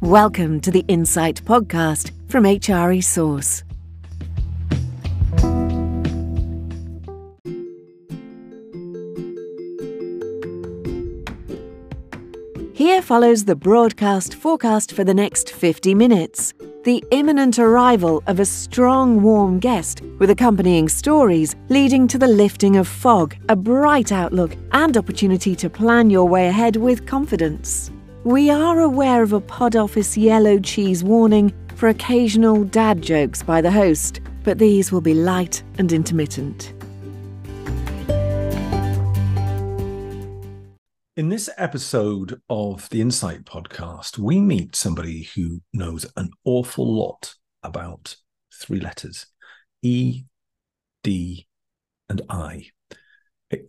Welcome to the Insight Podcast from HRE Source. Follows the broadcast forecast for the next 50 minutes. The imminent arrival of a strong, warm guest with accompanying stories leading to the lifting of fog, a bright outlook, and opportunity to plan your way ahead with confidence. We are aware of a pod office yellow cheese warning for occasional dad jokes by the host, but these will be light and intermittent. In this episode of the Insight podcast, we meet somebody who knows an awful lot about three letters E, D, and I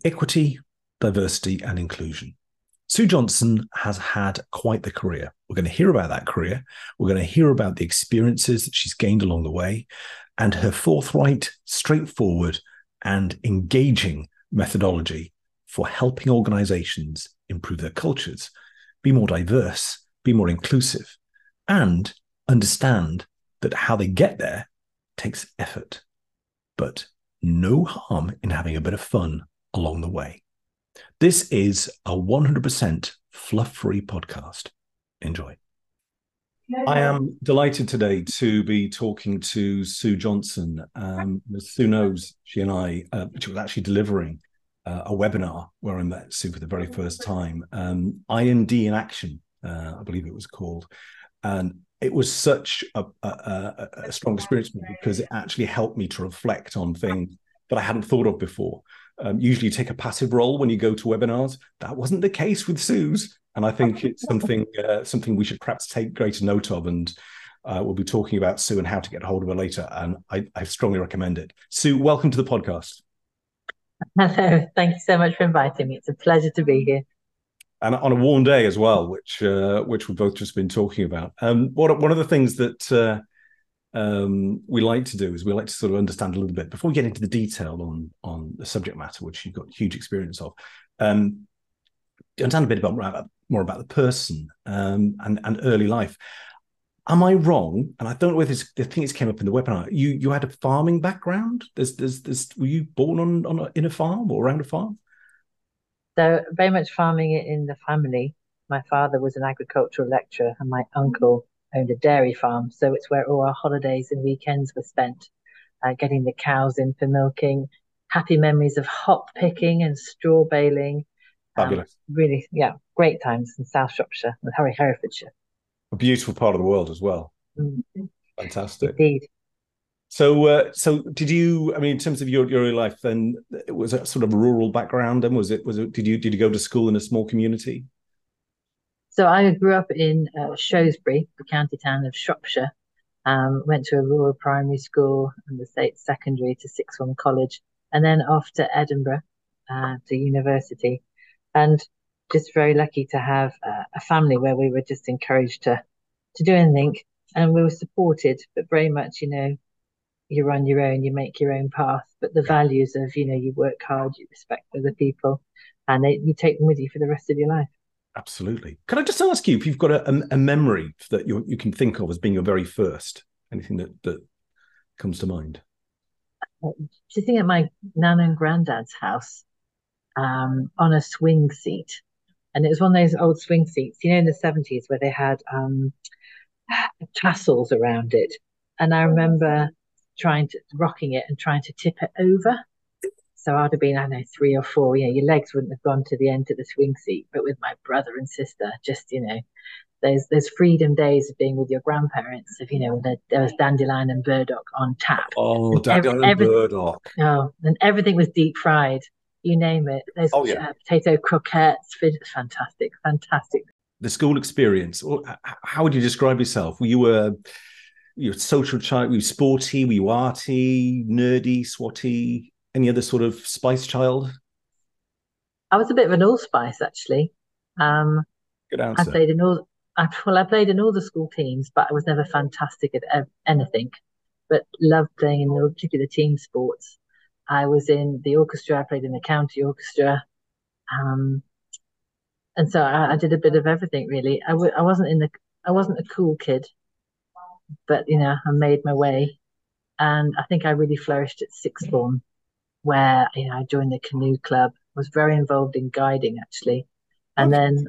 equity, diversity, and inclusion. Sue Johnson has had quite the career. We're going to hear about that career. We're going to hear about the experiences that she's gained along the way and her forthright, straightforward, and engaging methodology for helping organizations improve their cultures, be more diverse, be more inclusive, and understand that how they get there takes effort, but no harm in having a bit of fun along the way. This is a 100% fluff free podcast. Enjoy. I am delighted today to be talking to Sue Johnson. Um, Sue knows, she and I, uh, she was actually delivering uh, a webinar where I met Sue for the very first time. Um, IND in Action, uh, I believe it was called. And it was such a, a, a, strong experience because it actually helped me to reflect on things that I hadn't thought of before. Um, usually, you take a passive role when you go to webinars. That wasn't the case with Sue's, and I think it's something uh, something we should perhaps take greater note of. And uh, we'll be talking about Sue and how to get a hold of her later. And I, I strongly recommend it. Sue, welcome to the podcast. Hello, thank you so much for inviting me. It's a pleasure to be here. And on a warm day as well, which uh, which we've both just been talking about. Um, one one of the things that uh, um, we like to do is we like to sort of understand a little bit before we get into the detail on on the subject matter, which you've got huge experience of. Um, understand a bit about more about the person um, and and early life. Am I wrong? And I don't know whether this, I think came up in the webinar. You you had a farming background. There's there's there's were you born on on a, in a farm or around a farm? So very much farming in the family. My father was an agricultural lecturer, and my uncle owned a dairy farm. So it's where all our holidays and weekends were spent, uh, getting the cows in for milking, happy memories of hop picking and straw baling. Um, Fabulous. Um, really, yeah, great times in South Shropshire and Herefordshire. A beautiful part of the world as well. Mm-hmm. Fantastic. Indeed. So, uh, so did you? I mean, in terms of your your life, then it was a sort of rural background. And was it was it? Did you did you go to school in a small community? So I grew up in uh, Shrewsbury, the county town of Shropshire. Um, went to a rural primary school and the state secondary to sixth form college, and then off to Edinburgh uh, to university. And just very lucky to have uh, a family where we were just encouraged to to do anything, and we were supported, but very much, you know, you're on your own, you make your own path. But the values of, you know, you work hard, you respect other people, and they, you take them with you for the rest of your life. Absolutely. Can I just ask you if you've got a, a memory that you you can think of as being your very first? Anything that that comes to mind? Sitting at my nan and granddad's house um, on a swing seat, and it was one of those old swing seats, you know, in the seventies where they had um, tassels around it, and I remember trying to rocking it and trying to tip it over so I'd have been, I don't know, three or four. You know, your legs wouldn't have gone to the end of the swing seat, but with my brother and sister, just you know, there's there's freedom days of being with your grandparents. If you know, there, there was dandelion and burdock on tap. Oh, dandelion and burdock. Oh, and everything was deep fried. You name it. There's oh, yeah. uh, potato croquettes. Fantastic, fantastic. The school experience. How would you describe yourself? Were you a you a social child? Were you sporty? Were you arty, nerdy, swatty? any other sort of spice child? I was a bit of an allspice actually. Um, Good answer. I played in all I, well, I played in all the school teams, but I was never fantastic at anything. But loved playing in the particular team sports. I was in the orchestra. I played in the county orchestra, um, and so I, I, did a bit of everything. Really, I w- I wasn't in the I wasn't a cool kid, but you know I made my way, and I think I really flourished at sixth form, where you know I joined the canoe club. Was very involved in guiding actually, and then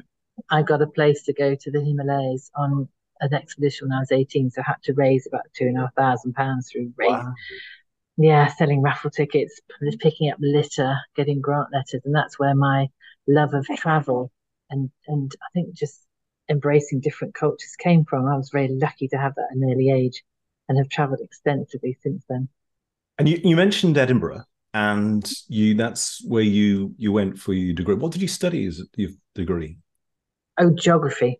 I got a place to go to the Himalayas on an expedition when I was 18, so I had to raise about two and a half thousand pounds through race. Wow. Yeah, selling raffle tickets, picking up litter, getting grant letters, and that's where my love of travel and and I think just embracing different cultures came from. I was very lucky to have that at an early age, and have travelled extensively since then. And you, you mentioned Edinburgh, and you that's where you you went for your degree. What did you study as your degree? Oh, geography.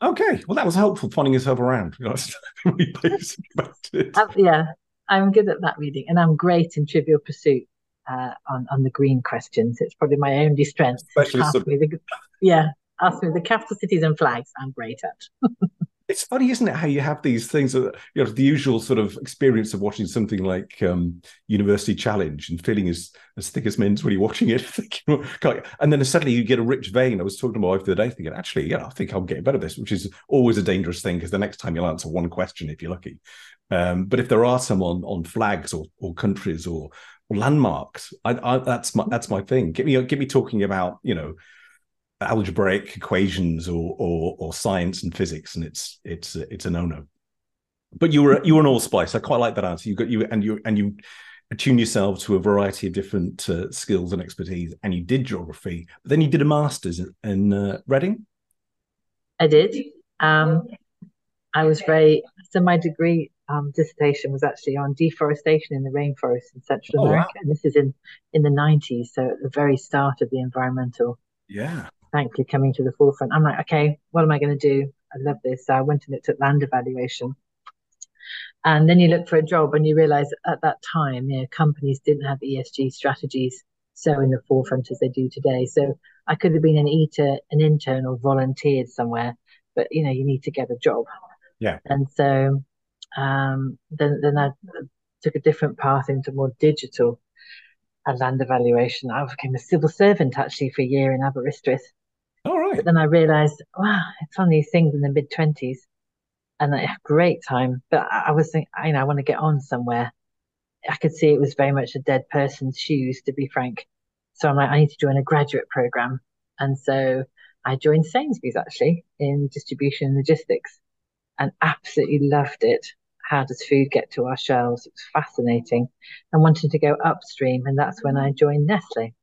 Okay, well, that was helpful finding yourself around. really basic about it. Uh, yeah, I'm good at that reading, and I'm great in Trivial Pursuit uh, on on the green questions. It's probably my only strength. Especially, ask me the, yeah, ask me the capital cities and flags. I'm great at. it's funny, isn't it, how you have these things that you know the usual sort of experience of watching something like um, University Challenge and feeling as as thick as mince when you're watching it, and then suddenly you get a rich vein. I was talking to my wife the other day, thinking, actually, yeah, I think I'm getting better at this, which is always a dangerous thing because the next time you'll answer one question if you're lucky. Um, but if there are some on, on flags or, or countries or, or landmarks, I, I, that's my that's my thing. Get me get me talking about you know algebraic equations or, or or science and physics, and it's it's it's a no no. But you were you were an allspice. I quite like that answer. You got you and you and you attune yourself to a variety of different uh, skills and expertise, and you did geography. But then you did a master's in, in uh, Reading. I did. Um, I was very so my degree um, dissertation was actually on deforestation in the rainforest in Central oh, America, wow. and this is in in the nineties, so at the very start of the environmental yeah thankfully coming to the forefront. I'm like, okay, what am I going to do? I love this. So I went and looked at land evaluation. And then you look for a job and you realize at that time, you know, companies didn't have ESG strategies so in the forefront as they do today. So I could have been an eater, an intern or volunteered somewhere, but you know, you need to get a job. Yeah. And so um, then then I took a different path into more digital and land evaluation. I became a civil servant actually for a year in Aberystwyth. Right. But then I realised, wow, it's one of these things in the mid twenties, and a great time. But I, I was thinking, you know, I want to get on somewhere. I could see it was very much a dead person's shoes, to be frank. So I'm like, I need to join a graduate program, and so I joined Sainsbury's actually in distribution and logistics, and absolutely loved it how does food get to our shelves? It was fascinating and wanted to go upstream. And that's when mm-hmm. I joined Nestle.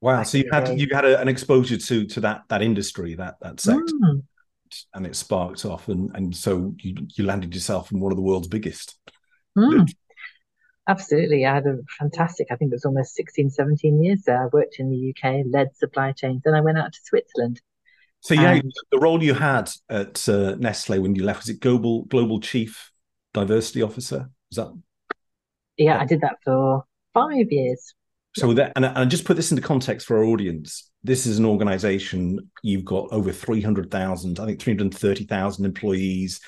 Wow. So you had you had a, an exposure to to that that industry, that that sector. Mm. And it sparked off and, and so you, you landed yourself in one of the world's biggest. Mm. Absolutely. I had a fantastic, I think it was almost 16, 17 years there. I worked in the UK, led supply chains, then I went out to Switzerland. So yeah, and, the role you had at uh, Nestle when you left was it global global chief diversity officer. Was that? Yeah, I did that for five years. So that, and I just put this into context for our audience. This is an organization you've got over three hundred thousand, I think three hundred thirty thousand employees.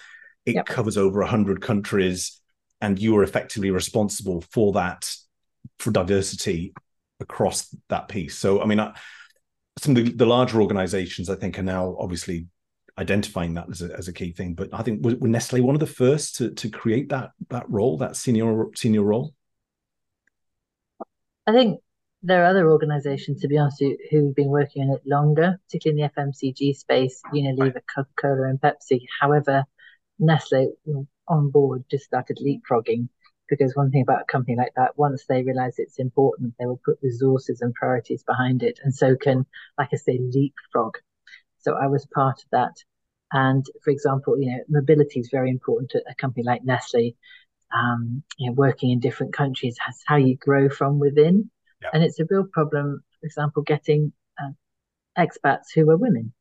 It yep. covers over hundred countries, and you are effectively responsible for that for diversity across that piece. So, I mean, I, some of the, the larger organizations, I think, are now obviously identifying that as a, as a key thing. But I think were Nestle one of the first to to create that that role, that senior senior role? I think there are other organisations, to be honest, who, who've been working on it longer, particularly in the FMCG space, Unilever, Coca Cola, and Pepsi. However, Nestle on board just started leapfrogging because one thing about a company like that, once they realize it's important, they will put resources and priorities behind it. And so can, like I say, leapfrog so I was part of that. And for example, you know, mobility is very important to a company like Nestle. Um, you know, working in different countries has how you grow from within, yeah. and it's a real problem. For example, getting uh, expats who are women,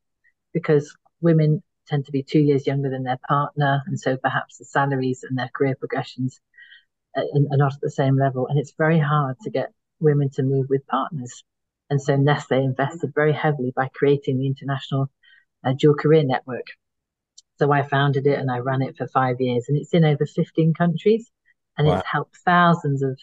because women tend to be two years younger than their partner, and so perhaps the salaries and their career progressions are, are not at the same level, and it's very hard to get women to move with partners. And so Nestle invested very heavily by creating the International uh, Dual Career Network. So I founded it and I ran it for five years, and it's in over 15 countries, and wow. it's helped thousands of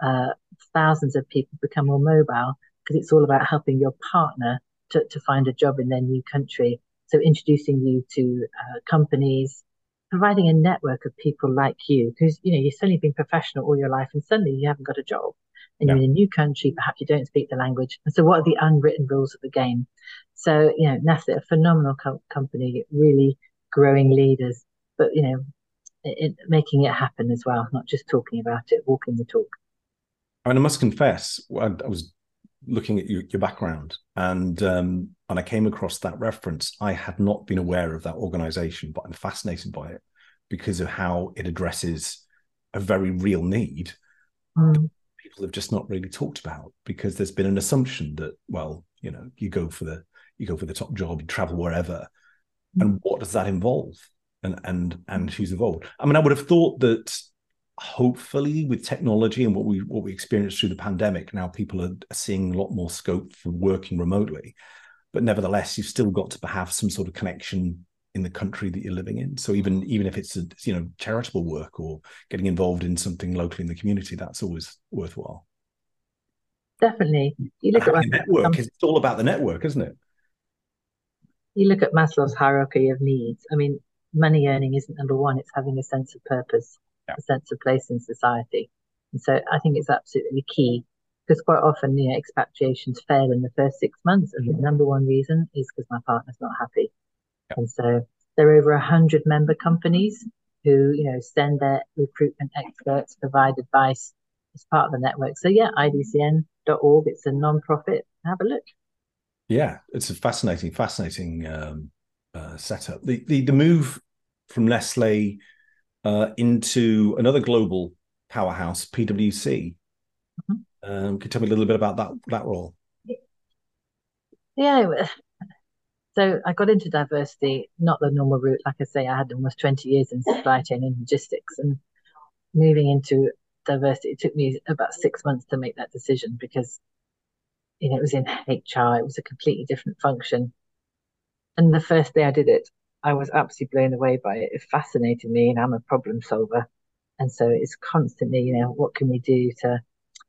uh, thousands of people become more mobile because it's all about helping your partner to, to find a job in their new country. So introducing you to uh, companies, providing a network of people like you, because you know you've suddenly been professional all your life, and suddenly you haven't got a job, and yeah. you're in a new country. Perhaps you don't speak the language, and so what are the unwritten rules of the game? So you know, Nestle, a phenomenal co- company, really growing leaders, but you know, it, it, making it happen as well, not just talking about it, walking the talk. I mean, I must confess, I, I was looking at your, your background and um, and I came across that reference. I had not been aware of that organization, but I'm fascinated by it because of how it addresses a very real need mm. people have just not really talked about because there's been an assumption that well you know you go for the you go for the top job you travel wherever. And hmm. what does that involve? And and and who's involved? I mean i would have thought that hopefully with technology and what we what we experienced through the pandemic now people are seeing a lot more scope for working remotely. But nevertheless you've still got to have some sort of connection in the country that you're living in. So even even if it's a you know charitable work or getting involved in something locally in the community that's always worthwhile. Definitely. You look at network it's all about the network isn't it you look at maslow's hierarchy of needs i mean money earning isn't number one it's having a sense of purpose yeah. a sense of place in society. And so I think it's absolutely key because quite often, you know, expatriations fail in the first six months. And the mm-hmm. number one reason is because my partner's not happy. Yeah. And so there are over a hundred member companies who, you know, send their recruitment experts, provide advice as part of the network. So yeah, idcn.org, it's a non-profit. Have a look. Yeah, it's a fascinating, fascinating um, uh, setup. The, the the move from Nestle uh, into another global powerhouse, PwC. Mm-hmm. Um, can you tell me a little bit about that that role? Yeah. So I got into diversity, not the normal route. Like I say, I had almost 20 years in supply chain and logistics, and moving into diversity, it took me about six months to make that decision because, you know, it was in HR, it was a completely different function. And the first day I did it, I was absolutely blown away by it. It fascinated me, and I'm a problem solver. And so it's constantly, you know, what can we do to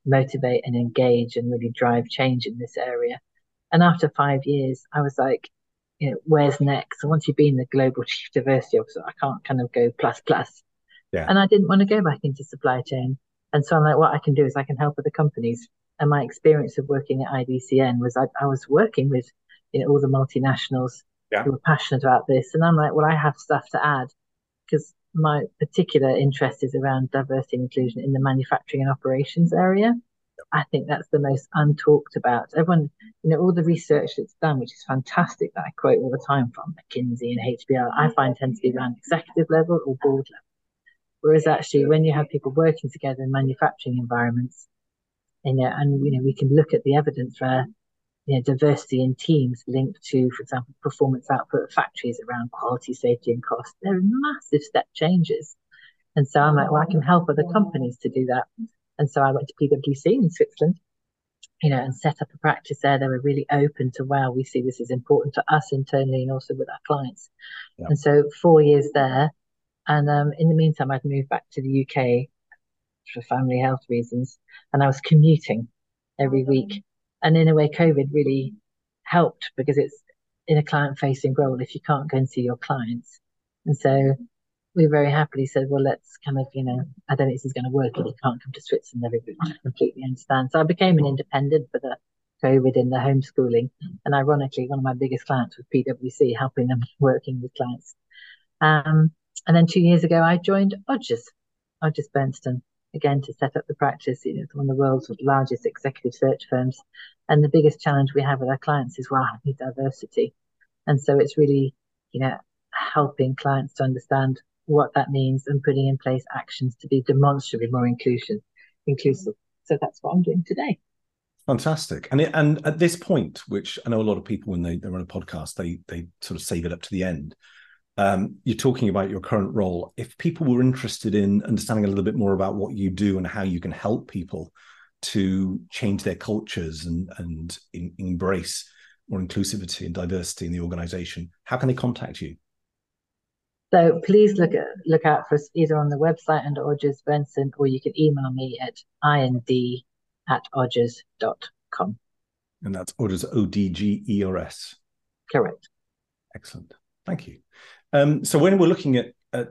motivate and engage and really drive change in this area? And after five years, I was like, you know, where's next? And once you've been the global chief diversity officer, I can't kind of go plus plus. Yeah. And I didn't want to go back into supply chain. And so I'm like, what I can do is I can help other companies. And my experience of working at IDCN was I, I was working with, you know, all the multinationals yeah. who were passionate about this. And I'm like, well, I have stuff to add because my particular interest is around diversity and inclusion in the manufacturing and operations area. I think that's the most untalked about. Everyone, you know, all the research that's done, which is fantastic, that I quote all the time from McKinsey and HBR, I find tends to be around executive level or board level. Whereas actually, when you have people working together in manufacturing environments, know, and you know, we can look at the evidence where you know, diversity in teams linked to, for example, performance output of factories around quality, safety, and cost. There are massive step changes. And so I'm like, well, I can help other companies to do that. And so I went to PwC in Switzerland, you know, and set up a practice there. They were really open to, wow, we see this is important to us internally and also with our clients. Yeah. And so four years there. And um, in the meantime, I'd moved back to the UK for family health reasons. And I was commuting every week and in a way, COVID really helped because it's in a client facing role if you can't go and see your clients. And so we very happily said, well, let's kind of, you know, I don't think this is going to work if you can't come to Switzerland every week. I completely understand. So I became an independent for the COVID and the homeschooling. And ironically, one of my biggest clients was PwC, helping them working with clients. Um, and then two years ago, I joined Odgers, Odgers Berndtson, again to set up the practice. You know, it's one of the world's largest executive search firms. And the biggest challenge we have with our clients is, well, diversity. And so it's really, you know, helping clients to understand what that means and putting in place actions to be demonstrably more inclusion, inclusive. So that's what I'm doing today. Fantastic. And it, and at this point, which I know a lot of people when they, they run a podcast, they they sort of save it up to the end um, you're talking about your current role. If people were interested in understanding a little bit more about what you do and how you can help people to change their cultures and and in, embrace more inclusivity and diversity in the organization, how can they contact you? So please look at look out for us either on the website under Odgers Berndtson or you can email me at ind at odgers.com. And that's Odgers O D G E R S. Correct. Excellent. Thank you. Um, so when we're looking at at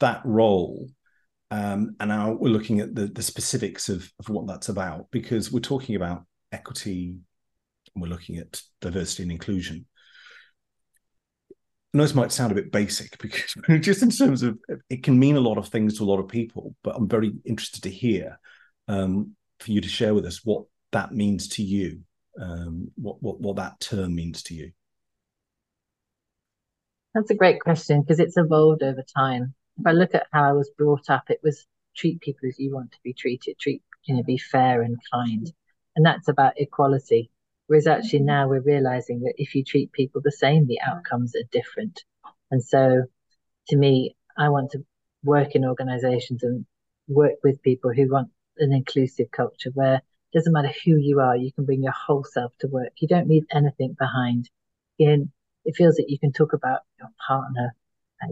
that role, um, and now we're looking at the the specifics of, of what that's about, because we're talking about equity, and we're looking at diversity and inclusion. I know this might sound a bit basic because just in terms of it can mean a lot of things to a lot of people, but I'm very interested to hear um, for you to share with us what that means to you, um, what, what what that term means to you. That's a great question because it's evolved over time. If I look at how I was brought up, it was treat people as you want to be treated, treat you know, be fair and kind, and that's about equality. Whereas actually mm-hmm. now we're realizing that if you treat people the same, the outcomes are different. And so to me, I want to work in organizations and work with people who want an inclusive culture where it doesn't matter who you are, you can bring your whole self to work. You don't leave anything behind. You know, it feels that you can talk about your partner,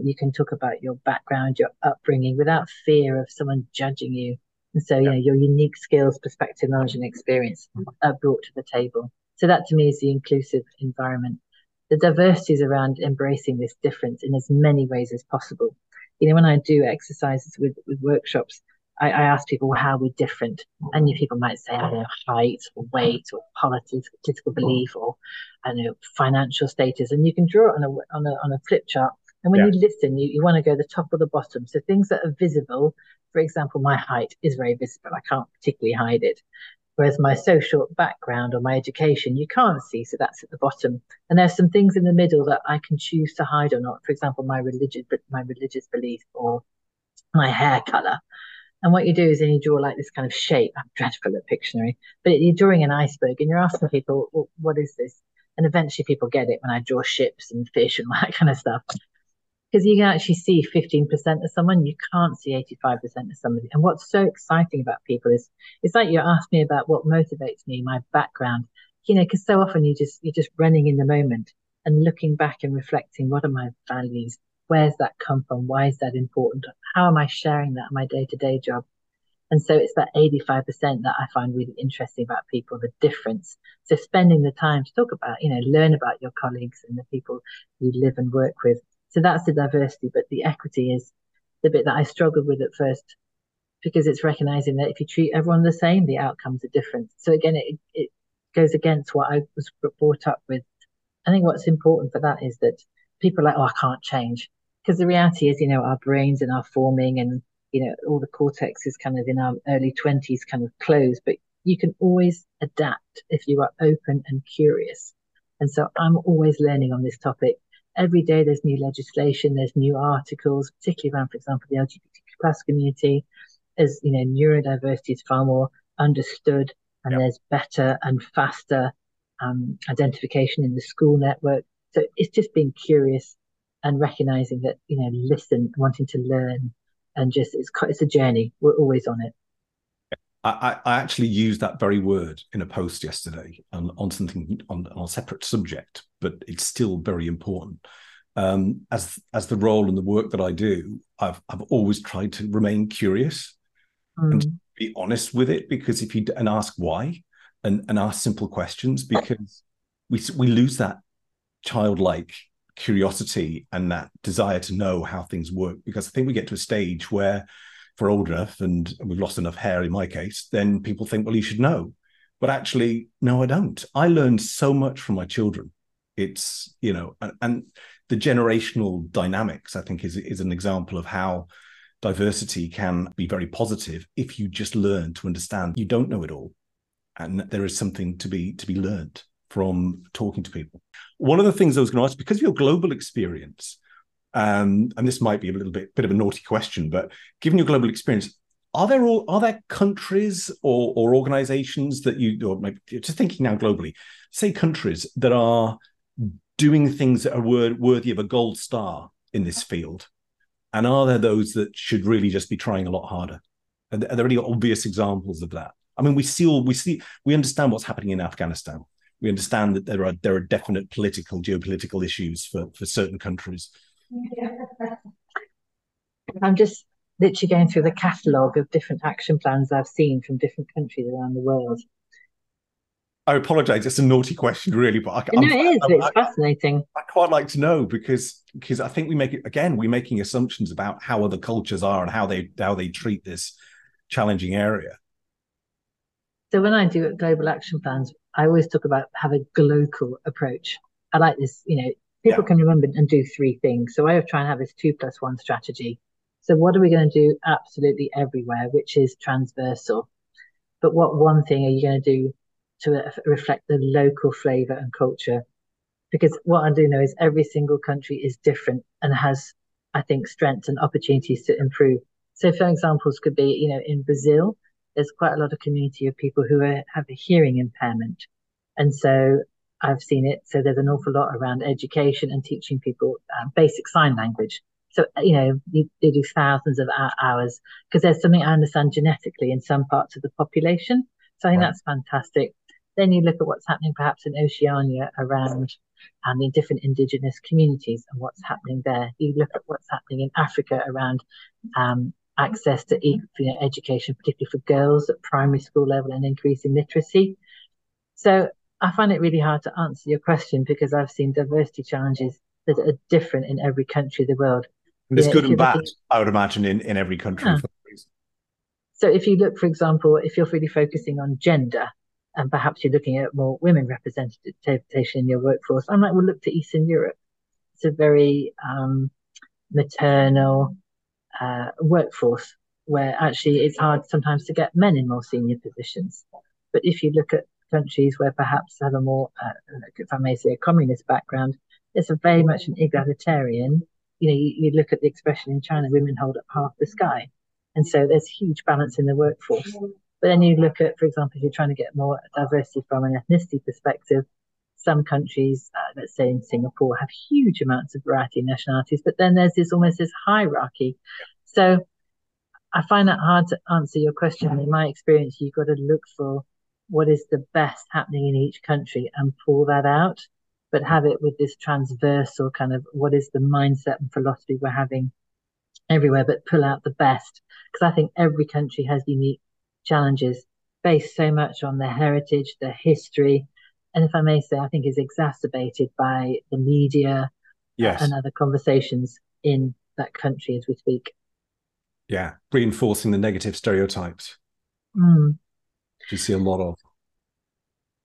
you can talk about your background, your upbringing without fear of someone judging you. And so, you know, your unique skills, perspective, knowledge, and experience are brought to the table. So that to me is the inclusive environment. The diversity is around embracing this difference in as many ways as possible. You know, when I do exercises with, with workshops, I, I ask people well, how we're different. And you people might say, I don't know, height or weight or politics, political mm-hmm. belief or I don't know, financial status. And you can draw it on a on a on a flip chart. And when yeah. you listen, you, you want to go the top or the bottom. So things that are visible, for example, my height is very visible. I can't particularly hide it. Whereas my social background or my education, you can't see, so that's at the bottom. And there's some things in the middle that I can choose to hide or not. For example, my religious, my religious belief or my hair color. And what you do is then you draw like this kind of shape. I'm dreadful at Pictionary, but you're drawing an iceberg and you're asking people, well, what is this? And eventually people get it when I draw ships and fish and all that kind of stuff because you can actually see 15% of someone, you can't see 85% of somebody. And what's so exciting about people is it's like you asked me about what motivates me, my background, you know, because so often you just you're just running in the moment and looking back and reflecting what are my values? Where's that come from? Why is that important? How am I sharing that in my day-to-day job? And so it's that 85% that I find really interesting about people, the difference. So spending the time to talk about, you know, learn about your colleagues and the people you live and work with so that's the diversity, but the equity is the bit that I struggled with at first because it's recognizing that if you treat everyone the same, the outcomes are different. So again, it, it goes against what I was brought up with. I think what's important for that is that people are like, oh, I can't change. Because the reality is, you know, our brains and our forming and, you know, all the cortex is kind of in our early 20s kind of closed, but you can always adapt if you are open and curious. And so I'm always learning on this topic every day there's new legislation, there's new articles, particularly around, for example, the LGBTQ plus community. As you know, neurodiversity is far more understood, and yep. there's better and faster um, identification in the school network. So it's just being curious and recognizing that you know, listen, wanting to learn, and just it's it's a journey. We're always on it. I, I, actually used that very word in a post yesterday on, on something on, on, a separate subject, but it's still very important. Um, as as the role and the work that I do, I've I've always tried to remain curious mm. and be honest with it because if you and ask why and and ask simple questions because we we lose that childlike curiosity and that desire to know how things work because I think we get to a stage where for old enough and we've lost enough hair in my case, then people think, well, you should know. But actually, no, I don't. I learned so much from my children. It's, you know, and, and the generational dynamics, I think, is, is an example of how diversity can be very positive if you just learn to understand you don't know it all. And there is something to be to be learned from talking to people. One of the things I was going to ask, because of your global experience, um, and this might be a little bit bit of a naughty question, but given your global experience, are there all are there countries or or organizations that you or maybe just thinking now globally, say countries that are doing things that are worthy of a gold star in this field? And are there those that should really just be trying a lot harder? Are there, are there any obvious examples of that? I mean, we see all we see we understand what's happening in Afghanistan. We understand that there are there are definite political, geopolitical issues for, for certain countries I'm just literally going through the catalogue of different action plans I've seen from different countries around the world. I apologize. It's a naughty question, really, but I, no, it is. I'm, it's I, fascinating. I quite like to know because because I think we make it again. We're making assumptions about how other cultures are and how they how they treat this challenging area. So when I do global action plans, I always talk about have a global approach. I like this. You know, people yeah. can remember and do three things. So I try and have this two plus one strategy. So what are we going to do absolutely everywhere, which is transversal? But what one thing are you going to do to reflect the local flavor and culture. Because what I do know is every single country is different and has, I think, strengths and opportunities to improve. So, for examples, could be, you know, in Brazil, there's quite a lot of community of people who are, have a hearing impairment. And so I've seen it. So there's an awful lot around education and teaching people um, basic sign language. So, you know, you, they do thousands of hours because there's something I understand genetically in some parts of the population. So I think right. that's fantastic. Then you look at what's happening perhaps in Oceania around um, the different indigenous communities and what's happening there. You look at what's happening in Africa around um, access to you know, education, particularly for girls at primary school level and increasing literacy. So I find it really hard to answer your question because I've seen diversity challenges that are different in every country of the world. And there's good and bad, looking... I would imagine, in, in every country. Yeah. So if you look, for example, if you're really focusing on gender, and perhaps you're looking at more women representation in your workforce. I might well look to Eastern Europe. It's a very um, maternal uh, workforce where actually it's hard sometimes to get men in more senior positions. But if you look at countries where perhaps have a more, uh, if I may say, a communist background, it's a very much an egalitarian. You know, you, you look at the expression in China, women hold up half the sky. And so there's huge balance in the workforce. But then you look at, for example, if you're trying to get more diversity from an ethnicity perspective, some countries, uh, let's say in Singapore, have huge amounts of variety in nationalities, but then there's this almost this hierarchy. So I find that hard to answer your question. In my experience, you've got to look for what is the best happening in each country and pull that out, but have it with this transversal kind of what is the mindset and philosophy we're having everywhere, but pull out the best. Because I think every country has unique challenges based so much on their heritage, their history, and if I may say, I think is exacerbated by the media yes. and other conversations in that country as we speak. Yeah, reinforcing the negative stereotypes. Mm. You see a lot of.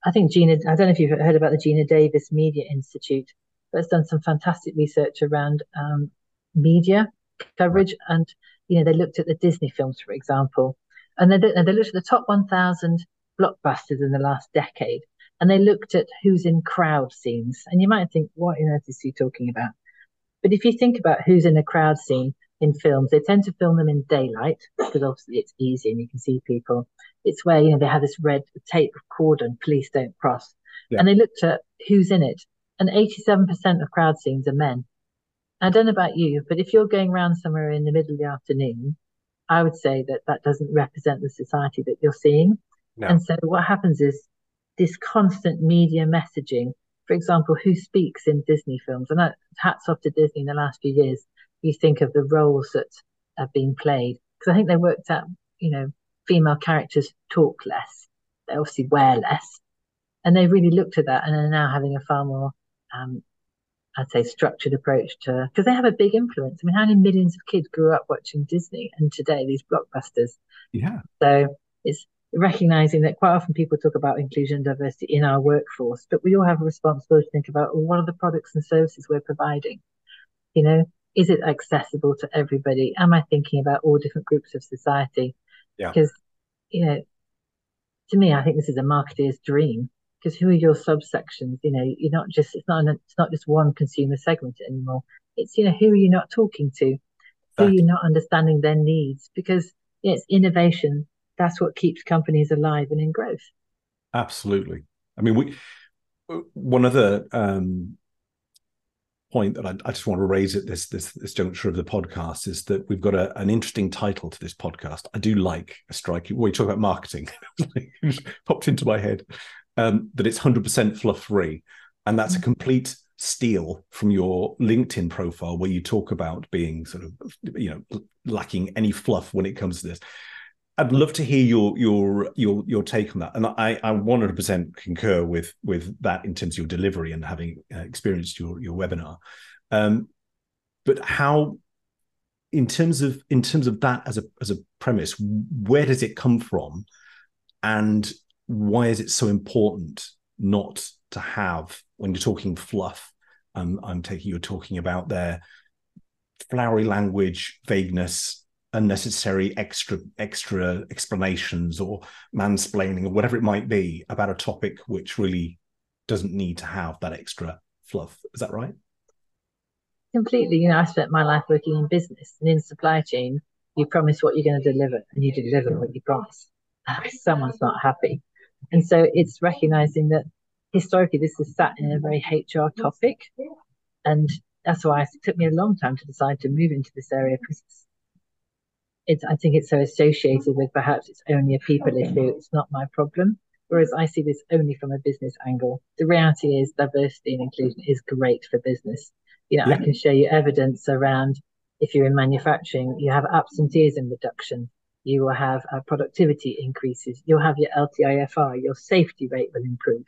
I think Geena I don't know if you've heard about the Geena Davis Media Institute, but it's done some fantastic research around um, media coverage. Right. And, you know, they looked at the Disney films, for example, and they, they looked at the top 1,000 blockbusters in the last decade, and they looked at who's in crowd scenes. And you might think, what on earth is he talking about? But if you think about who's in a crowd scene in films, they tend to film them in daylight because obviously it's easy and you can see people. It's where you know they have this red tape cordon, police don't cross, yeah. and they looked at who's in it, and 87% of crowd scenes are men. I don't know about you, but if you're going around somewhere in the middle of the afternoon I would say that that doesn't represent the society that you're seeing. No. And so what happens is this constant media messaging. For example, who speaks in Disney films? And that, hats off to Disney in the last few years. You think of the roles that have been played because I think they worked out, you know, female characters talk less, they obviously wear less, and they really looked at that and are now having a far more um, I'd say structured approach to because they have a big influence. I mean, how many millions of kids grew up watching Disney and today these blockbusters? Yeah. So it's recognizing that quite often people talk about inclusion and diversity in our workforce, but we all have a responsibility to think about well, what are the products and services we're providing? You know, is it accessible to everybody? Am I thinking about all different groups of society? Yeah. Because, you know, to me, I think this is a marketer's dream because who are your subsections? You know, you're not just it's not an, it's not just one consumer segment anymore. It's you know who are you not talking to? Who are you not understanding their needs? Because it's innovation. That's what keeps companies alive and in growth. Absolutely. I mean, we one other um, point that I, I, just want to raise at this this this juncture of the podcast is that we've got a, an interesting title to this podcast. I do like a striking. We talk about marketing, popped into my head um, that it's 100% fluff free. And that's a complete steal from your LinkedIn profile where you talk about being sort of, you know, lacking any fluff when it comes to this. I'd love to hear your your your your take on that, and I I 100% concur with with that in terms of your delivery and having uh, experienced your your webinar. Um, but how, in terms of in terms of that as a as a premise, where does it come from, and why is it so important not to have when you're talking fluff? Um, I'm taking you're talking about their flowery language, vagueness, unnecessary extra extra explanations or mansplaining or whatever it might be about a topic which really doesn't need to have that extra fluff. Is that right? Completely. You know i spent my life working in business and in supply chain. You promise what you're going to deliver and you deliver what you promise. Someone's not happy. And so it's recognizing that historically this is sat in a very hr topic. And that's why it took me a long time to decide to move into this area because I think it's so associated with perhaps it's only a people issue, it's not my problem. Whereas I see this only from a business angle. The reality is diversity and inclusion is great for business. You know, yeah. I can show you evidence around if you're in manufacturing, you have absenteeism reduction, you will have uh, productivity increases, you'll have your LTIFR, your safety rate will improve,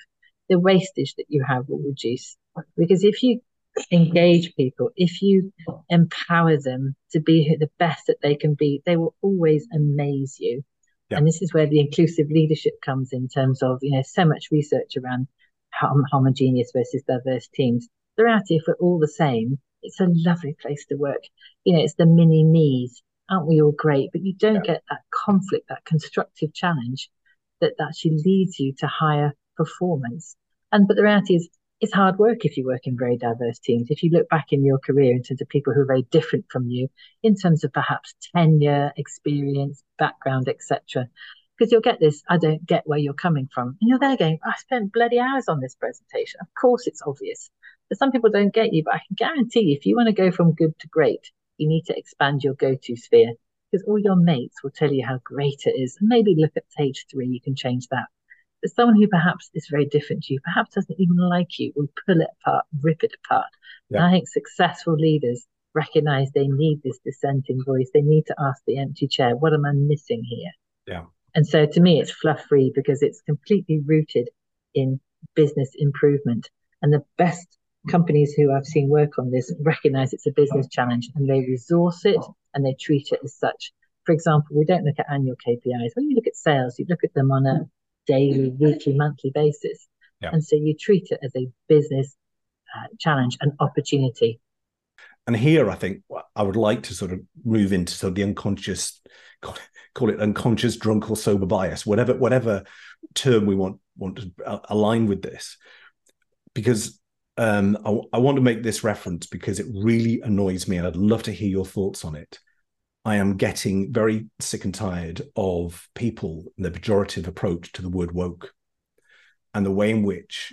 the wastage that you have will reduce. Because if you engage people, if you empower them to be the best that they can be, they will always amaze you. Yeah. And this is where the inclusive leadership comes in terms of, you know, so much research around hom- homogeneous versus diverse teams. The reality, if we're all the same, it's a lovely place to work. You know, it's the mini me's. Aren't we all great? But you don't yeah. get that conflict, that constructive challenge that actually leads you to higher performance. And but the reality is it's hard work if you work in very diverse teams. If you look back in your career in terms of people who are very different from you, in terms of perhaps tenure, experience, background, etc., because you'll get this, I don't get where you're coming from. And you're there going, I spent bloody hours on this presentation. Of course it's obvious. But some people don't get you, but I can guarantee if you want to go from good to great, you need to expand your go-to sphere because all your mates will tell you how great it is. And maybe look at page three, you can change that someone who perhaps is very different to you, perhaps doesn't even like you, will pull it apart, rip it apart. Yeah. I think successful leaders recognize they need this dissenting voice. They need to ask the empty chair, what am I missing here? Yeah. And so to me, it's fluff free because it's completely rooted in business improvement. And the best companies who I've seen work on this recognize it's a business challenge and they resource it and they treat it as such. For example, we don't look at annual KPIs. When you look at sales, you look at them on a daily, weekly, monthly basis. Yeah. And so you treat it as a business uh, challenge, an opportunity. And here, I think I would like to sort of move into sort of the unconscious, call it unconscious drunk or sober bias, whatever whatever term we want want to align with this, because um, I, I want to make this reference because it really annoys me, and I'd love to hear your thoughts on it. I am getting very sick and tired of people and the pejorative approach to the word woke and the way in which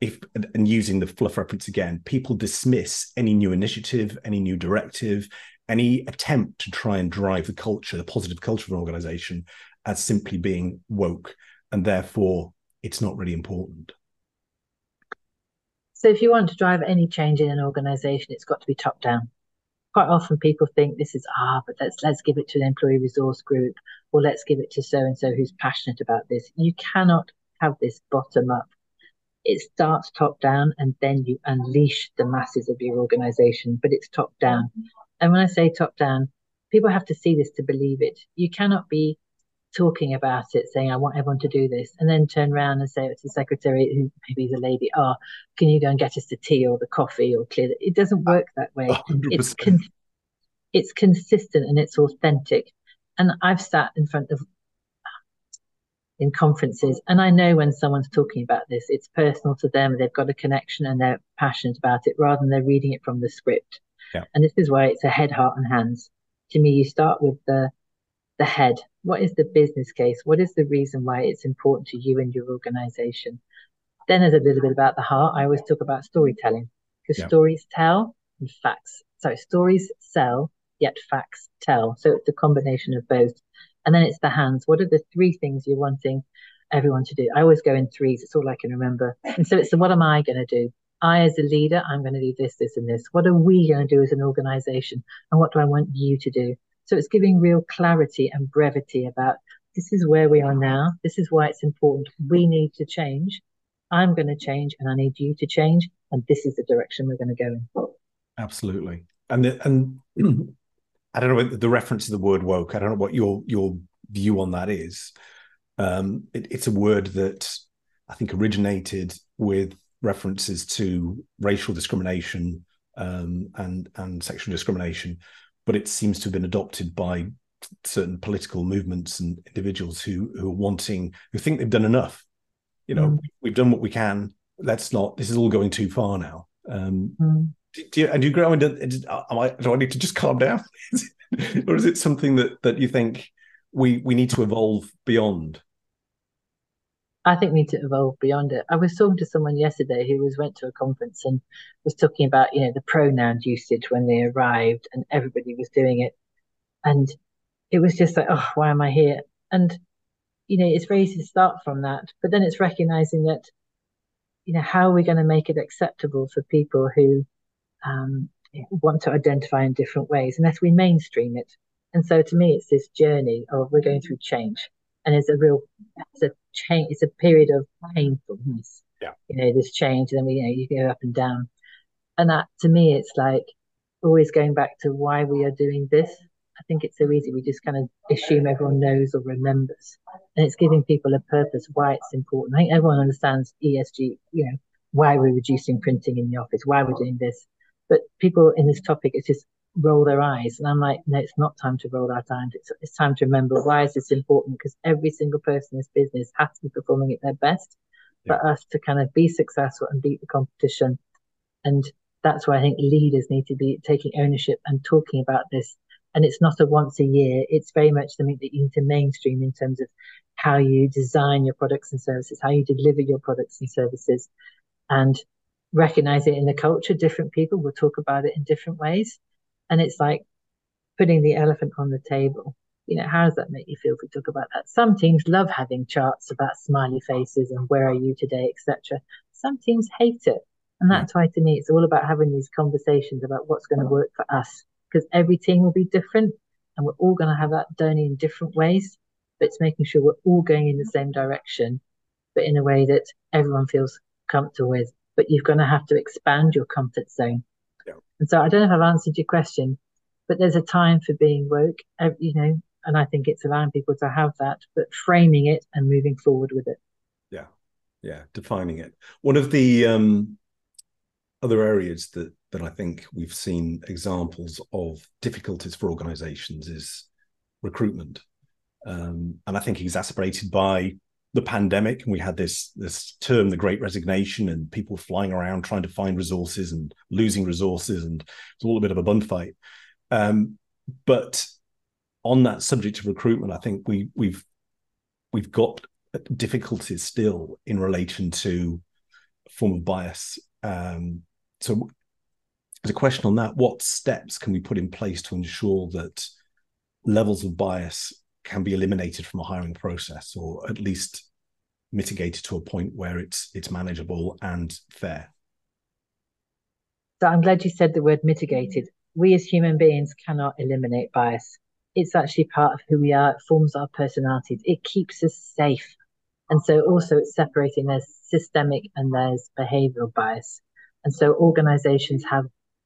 if and using the fluff reference again, people dismiss any new initiative, any new directive, any attempt to try and drive the culture, the positive culture of an organization as simply being woke. And therefore it's not really important. So if you want to drive any change in an organization, it's got to be top down quite often people think this is ah, but let's let's give it to an employee resource group or let's give it to so and so who's passionate about this. You cannot have this bottom up. It starts top down and then you unleash the masses of your organization, but it's top down. And when I say top down, people have to see this to believe it. You cannot be talking about it, saying, I want everyone to do this, and then turn around and say to the secretary, who maybe is a lady, oh, can you go and get us the tea or the coffee or clear it? It doesn't work that way. 100%. It's con- it's consistent and it's authentic. And I've sat in front of in conferences and I know when someone's talking about this, it's personal to them, they've got a connection and they're passionate about it rather than they're reading it from the script. Yeah. And this is why it's a head, heart, and hands. To me, you start with the the head. What is the business case? What is the reason why it's important to you and your organization? Then there's a little bit about the heart. I always talk about storytelling because yeah. stories tell and facts. Sorry, stories sell, yet facts tell. So it's a combination of both. And then it's the hands. What are the three things you're wanting everyone to do? I always go in threes. It's all I can remember. And so it's the what am I going to do? I, as a leader, I'm going to do this, this, and this. What are we going to do as an organization? And what do I want you to do? So it's giving real clarity and brevity about this is where we are now. This is why it's important. We need to change. I'm going to change and I need you to change. And this is the direction we're going to go in. Absolutely. And, the, and I don't know the reference to the word woke. I don't know what your, your view on that is. Um, it, it's a word that I think originated with references to racial discrimination um, and and sexual discrimination, but it seems to have been adopted by certain political movements and individuals who who are wanting who think they've done enough. You know, mm. we've done what we can. Let's not. This is all going too far now. Um, mm. do, do, you and do you grow into? Am I? Do I need to just calm down, or is it something that that you think we we need to evolve beyond? I think we need to evolve beyond it. I was talking to someone yesterday who was went to a conference and was talking about you know the pronoun usage when they arrived and everybody was doing it, and it was just like oh why am I here? And you know it's very easy to start from that, but then it's recognizing that you know how are we going to make it acceptable for people who um, want to identify in different ways unless we mainstream it. And so to me, it's this journey of we're going through change and it's a real it's a change it's a period of painfulness. Yeah. You know this change and then we you know you go up and down. And that to me it's like always going back to why we are doing this. I think it's so easy. We just kind of assume everyone knows or remembers. And it's giving people a purpose why it's important. I think everyone understands esg you know why we're reducing printing in the office why we're doing this. But people in this topic it's just roll their eyes. And I'm like, no, it's not time to roll our eyes. It's, it's time to remember why is this important? Because every single person in this business has to be performing at their best yeah. for us to kind of be successful and beat the competition. And that's why I think leaders need to be taking ownership and talking about this. And it's not a once a year. It's very much something that you need to mainstream in terms of how you design your products and services, how you deliver your products and services, and recognize it in the culture. Different people will talk about it in different ways. And it's like putting the elephant on the table. You know, how does that make you feel if we talk about that? Some teams love having charts about smiley faces and where are you today, etc. Some teams hate it. And that's why to me it's all about having these conversations about what's going to work for us. Because every team will be different and we're all going to have that journey in different ways. But it's making sure we're all going in the same direction, but in a way that everyone feels comfortable with. But you're going to have to expand your comfort zone and so I don't know if I've answered your question, but there's a time for being woke, you know, and I think it's allowing people to have that, but framing it and moving forward with it. Yeah. Yeah. Defining it. One of the um, other areas that, that I think we've seen examples of difficulties for organizations is recruitment. Um, and I think exacerbated by the pandemic and we had this this term the great resignation and people flying around trying to find resources and losing resources and it's all a bit of a bun fight. Um, but on that subject of recruitment i think we we've we've got difficulties still in relation to form of bias. Um, so there's a question on that what steps can we put in place to ensure that levels of bias can be eliminated from a hiring process or at least mitigated to a point where it's it's manageable and fair. So i'm glad you said the word mitigated. We as human beings cannot eliminate bias. It's actually part of who we are. It forms our personalities. It keeps us safe. And so also it's separating there's systemic and there's behavioral bias. And so organizations have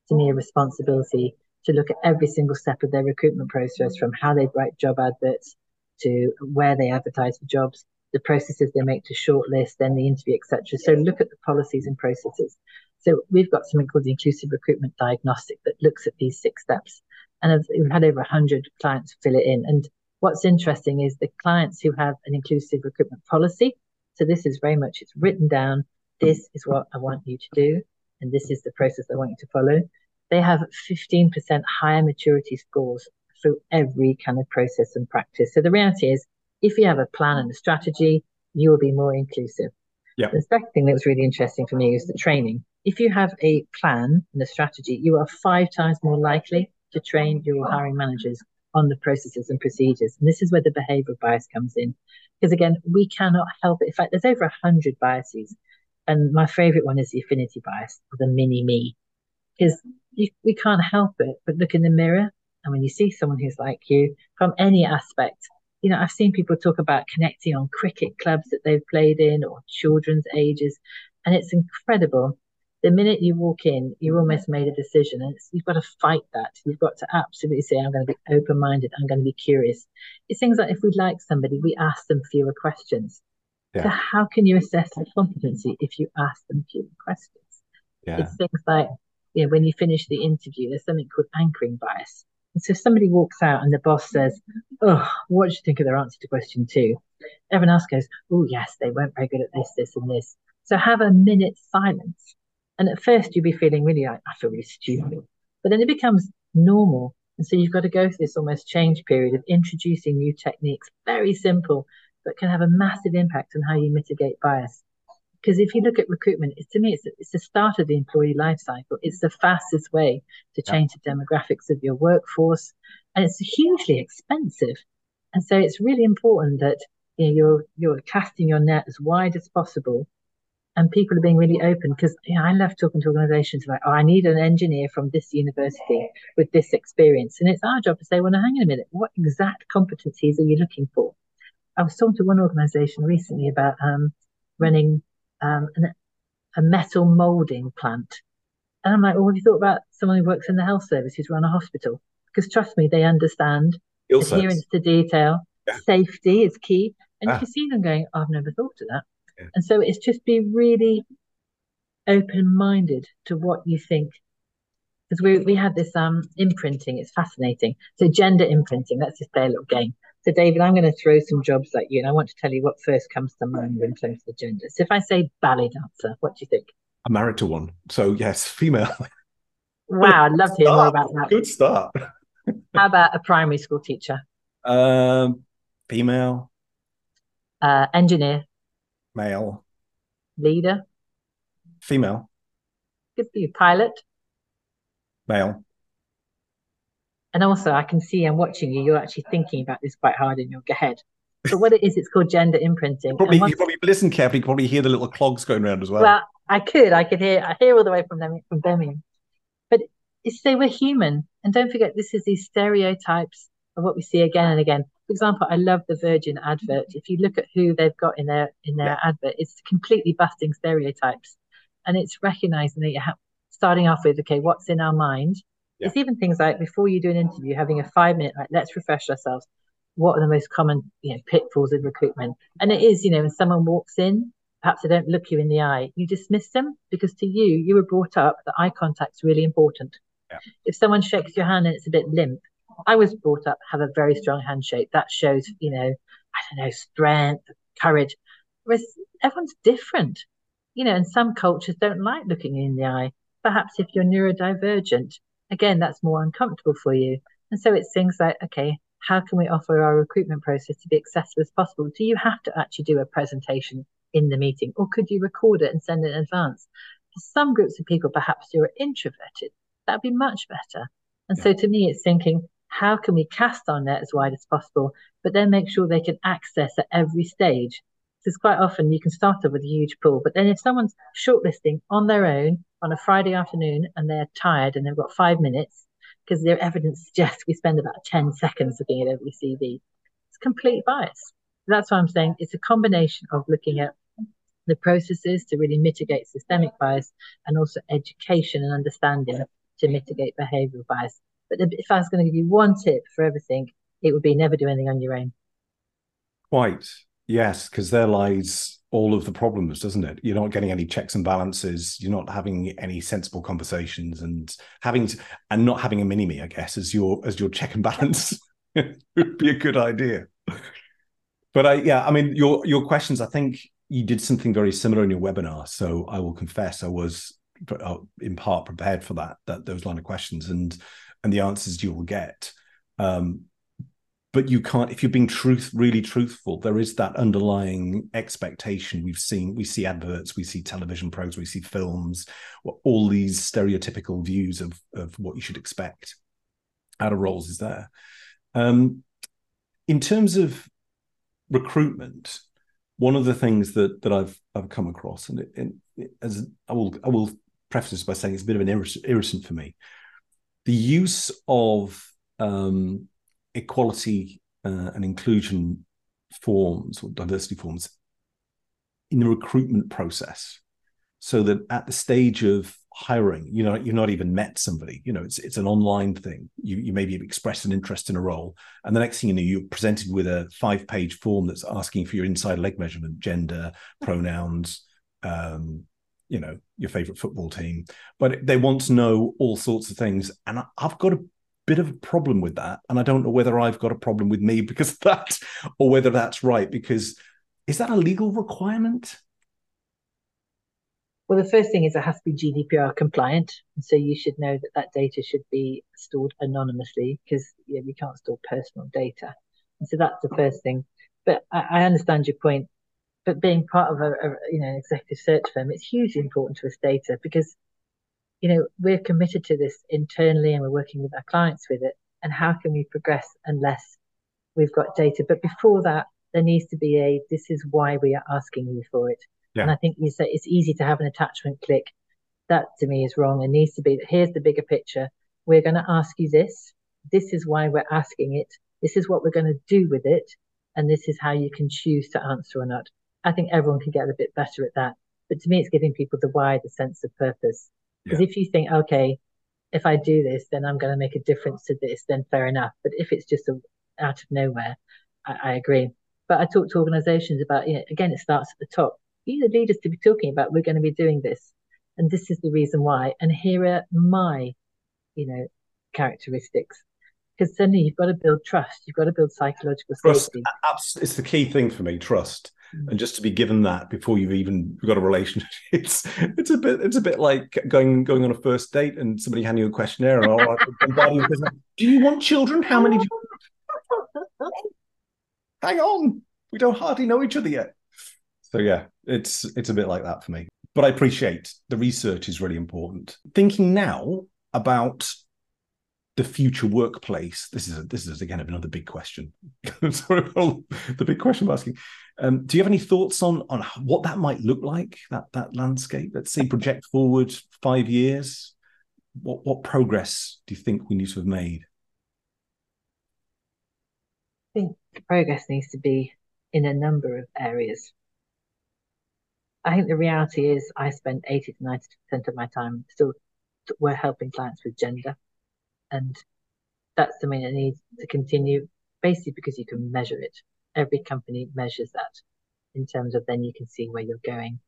to me a responsibility to look at every single step of their recruitment process from how they write job adverts to where they advertise for jobs, the processes they make to shortlist, then the interview, etc. So look at the policies and processes. So we've got something called the Inclusive Recruitment Diagnostic that looks at these six steps. And we've had over 100 clients fill it in. And what's interesting is the clients who have an inclusive recruitment policy. So this is very much, it's written down. This is what I want you to do. And this is the process I want you to follow they have 15% higher maturity scores through every kind of process and practice. So the reality is, if you have a plan and a strategy, you will be more inclusive. Yeah. The second thing that was really interesting for me is the training. If you have a plan and a strategy, you are five times more likely to train your hiring managers on the processes and procedures. And this is where the behavioral bias comes in. Because again, we cannot help it. In fact, there's over 100 biases And my favorite one is the affinity bias, or the mini me, because we can't help it but look in the mirror. And when you see someone who's like you from any aspect, you know, I've seen people talk about connecting on cricket clubs that they've played in or children's ages, and it's incredible. The minute you walk in, you've almost made a decision, and you've got to fight that. You've got to absolutely say, "I'm going to be open-minded. I'm going to be curious." It's things like if we like somebody, we ask them fewer questions. Yeah. So how can you assess their competency if you ask them fewer questions? Yeah. It's things like, you know, when you finish the interview, there's something called anchoring bias. And so somebody walks out and the boss says, Oh, what do you think of their answer to question two? Everyone else goes, Oh, yes, they weren't very good at this, this, and this. So have a minute silence. And at first you'll be feeling really like, I feel really stupid. But then it becomes normal. And so you've got to go through this almost change period of introducing new techniques, very simple, but can have a massive impact on how you mitigate bias. Because if you look at recruitment, it's, to me, it's, it's the start of the employee life cycle. It's the fastest way to change yeah. the demographics of your workforce, and it's hugely expensive. And so it's really important that you know, you're you're casting your net as wide as possible, and people are being really open. Because you know, I love talking to organisations about, oh, I need an engineer from this university with this experience, and it's our job to say, well, now hang on a minute, what exact competencies are you looking for? I was talking to one organisation recently about um, running um, an, a metal molding plant. And I'm like, well, have you thought about someone who works in the health service who's run a hospital? Because trust me, they understand Ill adherence to detail, yeah. safety is key. And ah. you can see them going, oh, I've never thought of that. Yeah. And so it's just be really open minded to what you think. Because we, we had this um imprinting, it's fascinating. So gender imprinting, let's just play a little game. So, David, I'm going to throw some jobs at you, and I want to tell you what first comes to mind in terms of the gender. So, if I say ballet dancer, what do you think? I'm married to one, so yes, female. Wow, I'd love to hear more about that. Good start. How about a primary school teacher? Um, female. Uh, engineer. Male. Leader. Female. Good for you. Pilot. Male. And also, I can see I'm watching you, you're actually thinking about this quite hard in your head. But what it is, it's called gender imprinting. Probably, once, you probably listen carefully, you probably hear the little clogs going around as well. Well, I could, I could hear, I hear all the way from them from Birmingham. But it's say we're human, and don't forget this is these stereotypes of what we see again and again. For example, I love the Virgin advert. If you look at who they've got in their in their yeah. advert, it's completely busting stereotypes, and it's recognizing that you have starting off with okay, what's in our mind, yeah. It's even things like before you do an interview, having a five minute, like, let's refresh ourselves. What are the most common, you know, pitfalls of recruitment? And it is, you know, when someone walks in, perhaps they don't look you in the eye, you dismiss them because to you, you were brought up that eye contact's really important. Yeah. If someone shakes your hand and it's a bit limp, I was brought up have a very strong handshake. That shows, you know, I don't know, strength, courage. Whereas everyone's different, you know, and some cultures don't like looking in the eye. Perhaps if you're neurodivergent, again, that's more uncomfortable for you. And so it's things like, okay, how can we offer our recruitment process to be accessible as possible? Do you have to actually do a presentation in the meeting, or could you record it and send it in advance? For some groups of people, perhaps you're introverted. That'd be much better. And yeah. so to me, it's thinking, how can we cast our net as wide as possible, but then make sure they can access at every stage? Because quite often you can start off with a huge pool, but then if someone's shortlisting on their own on a Friday afternoon and they're tired and they've got five minutes because their evidence suggests we spend about 10 seconds looking at every CV. It's complete bias. That's why I'm saying it's a combination of looking at the processes to really mitigate systemic bias and also education and understanding to mitigate behavioral bias. But if I was going to give you one tip for everything, it would be never do anything on your own. Quite. Yes, because there lies all of the problems, doesn't it? You're not getting any checks and balances. You're not having any sensible conversations, and having to, and not having a mini me, I guess, as your as your check and balance would be a good idea. But I, yeah, I mean, your your questions. I think you did something very similar in your webinar. So I will confess, I was uh, in part prepared for that that those line of questions and and the answers you will get. Um, but you can't if you're being truth really truthful there is that underlying expectation. We've seen we see adverts we see television programs we see films all these stereotypical views of of what you should expect out of roles is there. Um, in terms of recruitment one of the things that that I've I've come across, and it, it, as I will I will preface this by saying it's a bit of an irritant for me, the use of um, equality uh, and inclusion forms or diversity forms in the recruitment process. So that at the stage of hiring you know you've not even met somebody you know it's it's an online thing. You you maybe have expressed an interest in a role and the next thing you know you're presented with a five page form that's asking for your inside leg measurement gender pronouns um you know your favorite football team. But they want to know all sorts of things. And i've got a bit of a problem with that and i don't know whether i've got a problem with me because of that or whether that's right because is that a legal requirement well, the first thing is it has to be GDPR compliant. So you should know that that data should be stored anonymously because yeah, we can't store personal data. And so that's the first thing. But I, I understand your point. But being part of a, a you know executive search firm, it's hugely important to us data because you know we're committed to this internally and we're working with our clients with it. And how can we progress unless we've got data? But before that, there needs to be a this is why we are asking you for it. Yeah. And I think you say it's easy to have an attachment click. That to me is wrong. It needs to be here's the bigger picture. We're going to ask you this. This is why we're asking it. This is what we're going to do with it. And this is how you can choose to answer or not. I think everyone can get a bit better at that. But to me, it's giving people the why, the sense of purpose. Because yeah. if you think, okay, if I do this, then I'm going to make a difference to this, then fair enough. But if it's just a, out of nowhere, I, I agree. But I talk to organizations about, you know, again, it starts at the top you the leaders to be talking about we're going to be doing this and this is the reason why and here are my you know characteristics because suddenly you've got to build trust you've got to build psychological trust, safety it's the key thing for me trust. And just to be given that before you've even got a relationship it's it's a bit it's a bit like going going on a first date and somebody handing you a questionnaire and all do you want children? How many do you... hang on. We don't hardly know each other yet. So yeah, it's it's a bit like that for me. But I appreciate the research is really important. Thinking now about the future workplace. This is a, this is again another big question. Sorry, the big question I'm asking. Um, do you have any thoughts on on what that might look like? That that landscape. Let's say project forward five years. What what progress do you think we need to have made? I think progress needs to be in a number of areas. I think the reality is I spend 80 to 90% of my time still we're helping clients with gender. And that's something that needs to continue basically because you can measure it. Every company measures that in terms of then you can see where you're going.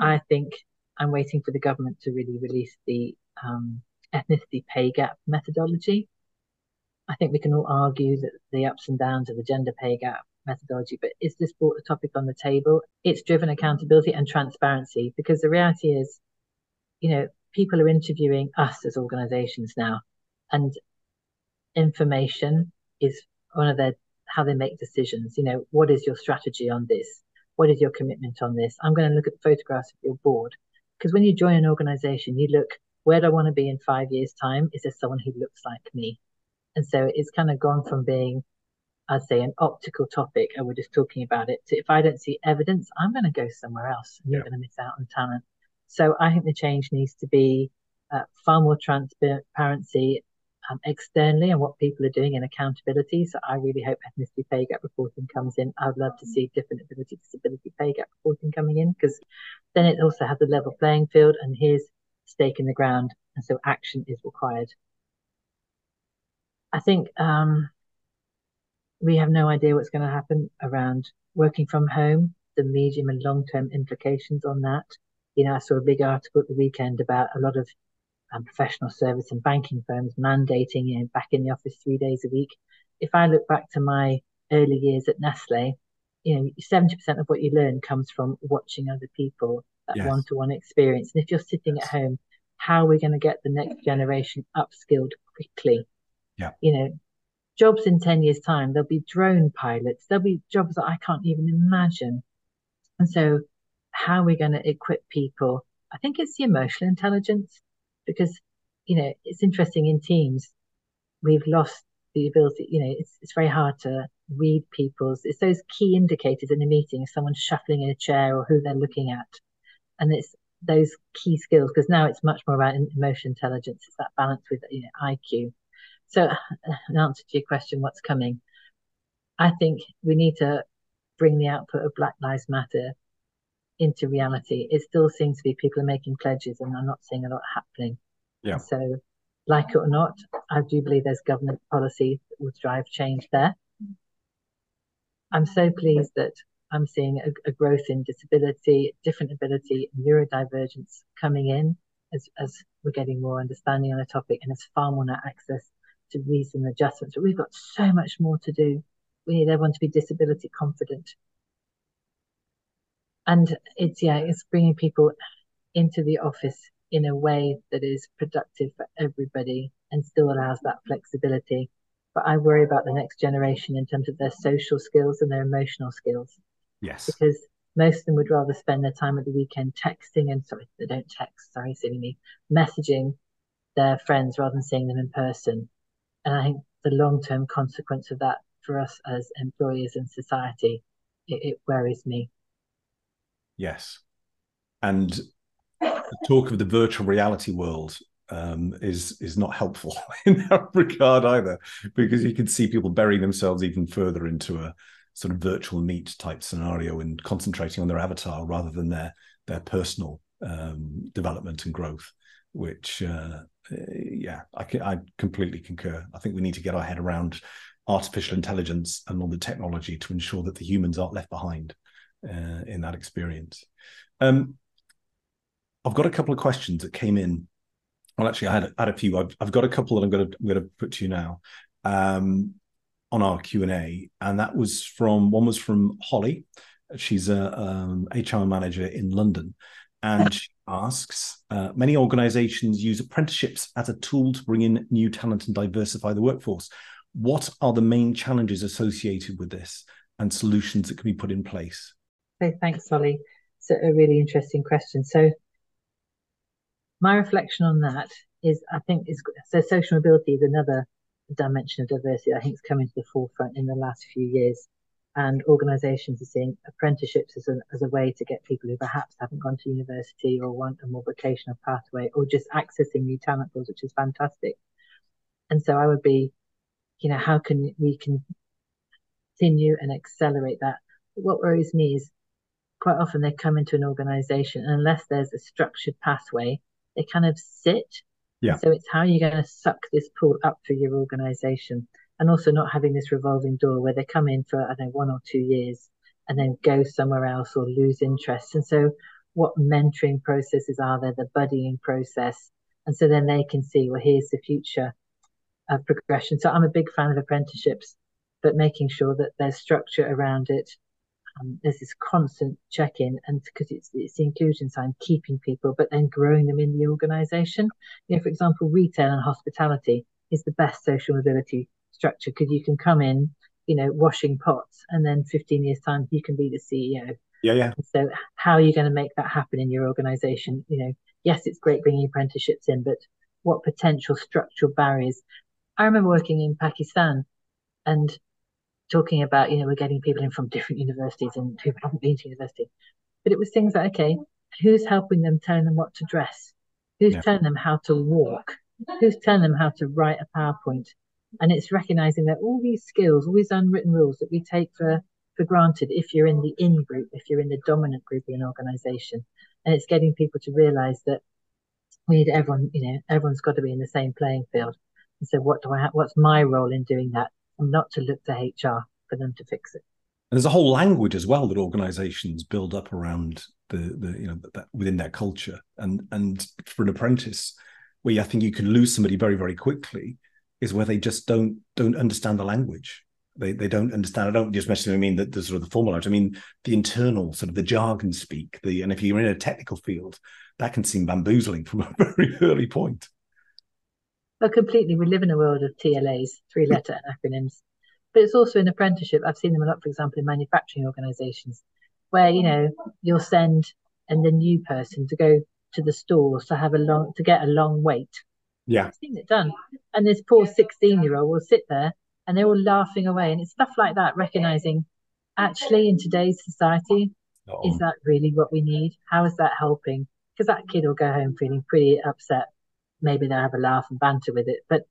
I think I'm waiting for the government to really release the um, ethnicity pay gap methodology. I think we can all argue that the ups and downs of the gender pay gap methodology, but is this brought the topic on the table? It's driven accountability and transparency because the reality is, you know, people are interviewing us as organizations now, and information is one of their how they make decisions. You know, what is your strategy on this? What is your commitment on this? I'm going to look at photographs of your board because when you join an organization, you look where do I want to be in five years' time? Is there someone who looks like me? And so it's kind of gone from being I'd say an optical topic and we're just talking about it. So if I don't see evidence, I'm going to go somewhere else and yeah. you're going to miss out on talent. So I think the change needs to be uh, far more transparency um, externally and what people are doing and accountability. So I really hope ethnicity pay gap reporting comes in. I'd love to see different ability disability pay gap reporting coming in because then it also has a level playing field and here's stake in the ground. And so action is required. I think um, we have no idea what's going to happen around working from home, the medium and long term implications on that. You know, I saw a big article at the weekend about a lot of um, professional service and banking firms mandating you know, back in the office three days a week. If I look back to my early years at Nestle, you know, 70% of what you learn comes from watching other people, that one to one experience. And if you're sitting yes. at home, how are we going to get the next generation upskilled quickly? Yeah. You know, jobs in 10 years' time, there'll be drone pilots, there'll be jobs that I can't even imagine. And so, how we're going to equip people? I think it's the emotional intelligence because, you know, it's interesting in teams, we've lost the ability, you know, it's it's very hard to read people's. It's those key indicators in a meeting, if someone's shuffling in a chair or who they're looking at, and it's those key skills because now it's much more about emotion intelligence. It's that balance with you know IQ. So, an answer to your question, what's coming? I think we need to bring the output of Black Lives Matter into reality. It still seems to be people are making pledges, and I'm not seeing a lot happening. Yeah. So, like it or not, I do believe there's government policy that will drive change there. I'm so pleased that I'm seeing a, a growth in disability, different ability, neurodivergence coming in as, as we're getting more understanding on the topic and as far more access to reason adjustments. But we've got so much more to do. We need everyone to be disability confident. And it's, yeah, it's bringing people into the office in a way that is productive for everybody and still allows that flexibility. But I worry about the next generation in terms of their social skills and their emotional skills. Yes. Because most of them would rather spend their time at the weekend texting and sorry, they don't text, sorry, silly me, messaging their friends rather than seeing them in person. And I think the long term consequence of that for us as employers and society, it, it worries me. Yes. And talk of the virtual reality world um, is is not helpful in that regard either, because you can see people burying themselves even further into a sort of virtual meet type scenario and concentrating on their avatar rather than their their personal um, development and growth. Which, uh, yeah, I, I completely concur. I think we need to get our head around artificial intelligence and all the technology to ensure that the humans aren't left behind uh, in that experience. Um, I've got a couple of questions that came in. Well, actually, I had, had a few. I've, I've got a couple that I'm going to, I'm going to put to you now um, on our Q and A, and that was from one was from Holly. She's a um, HR manager in London, and she asks: uh, Many organisations use apprenticeships as a tool to bring in new talent and diversify the workforce. What are the main challenges associated with this, and solutions that can be put in place? Okay, thanks, Holly. It's a really interesting question. So my reflection on that is I think is so social mobility is another dimension of diversity I think is coming to the forefront in the last few years. And organisations are seeing apprenticeships as a, as a way to get people who perhaps haven't gone to university or want a more vocational pathway or just accessing new talent pools, which is fantastic. And so I would be, you know, how can we continue and accelerate that? What worries me is quite often they come into an organisation unless there's a structured pathway they kind of sit. Yeah. So it's how are you're going to suck this pool up through your organization and also not having this revolving door where they come in for, I don't know, one or two years and then go somewhere else or lose interest. And so what mentoring processes are there, the buddying process? And so then they can see, well, here's the future of progression. So I'm a big fan of apprenticeships, but making sure that there's structure around it um, there's this constant check-in and because it's it's the inclusion side keeping people but then growing them in the organization. You know for example retail and hospitality is the best social mobility structure because you can come in you know washing pots and then 15 years time you can be the ceo yeah yeah. So how are you going to make that happen in your organization? You know yes it's great bringing apprenticeships in but what potential structural barriers? I remember working in pakistan and talking about, you know, we're getting people in from different universities and who haven't been to university. But it was things like, okay, who's helping them, telling them what to dress? Who's yeah. telling them how to walk? Who's telling them how to write a PowerPoint? And it's recognizing that all these skills, all these unwritten rules that we take for, for granted if you're in the in group, if you're in the dominant group in an organization. And it's getting people to realize that we need everyone, you know, everyone's got to be in the same playing field. And so what do I have, what's my role in doing that? And not to look to HR for them to fix it. And there's a whole language as well that organizations build up around the, the you know that within their culture. And and for an apprentice where I think you can lose somebody very very quickly is where they just don't don't understand the language. They they don't understand I don't just necessarily mean that the sort of the formal language I mean the internal sort of the jargon speak the and if you're in a technical field that can seem bamboozling from a very early point but completely, we live in a world of TLAs, three letter acronyms. But it's also an apprenticeship. I've seen them a lot, for example, in manufacturing organizations, where, you know, you'll send and the new person to go to the stores to have a long, to get a long wait. Yeah. I've seen it done. And this poor 16 year old will sit there and they're all laughing away. And it's stuff like that, recognizing actually in today's society, oh. is that really what we need? How is that helping? Because that kid will go home feeling pretty upset. Maybe they'll have a laugh and banter with it. But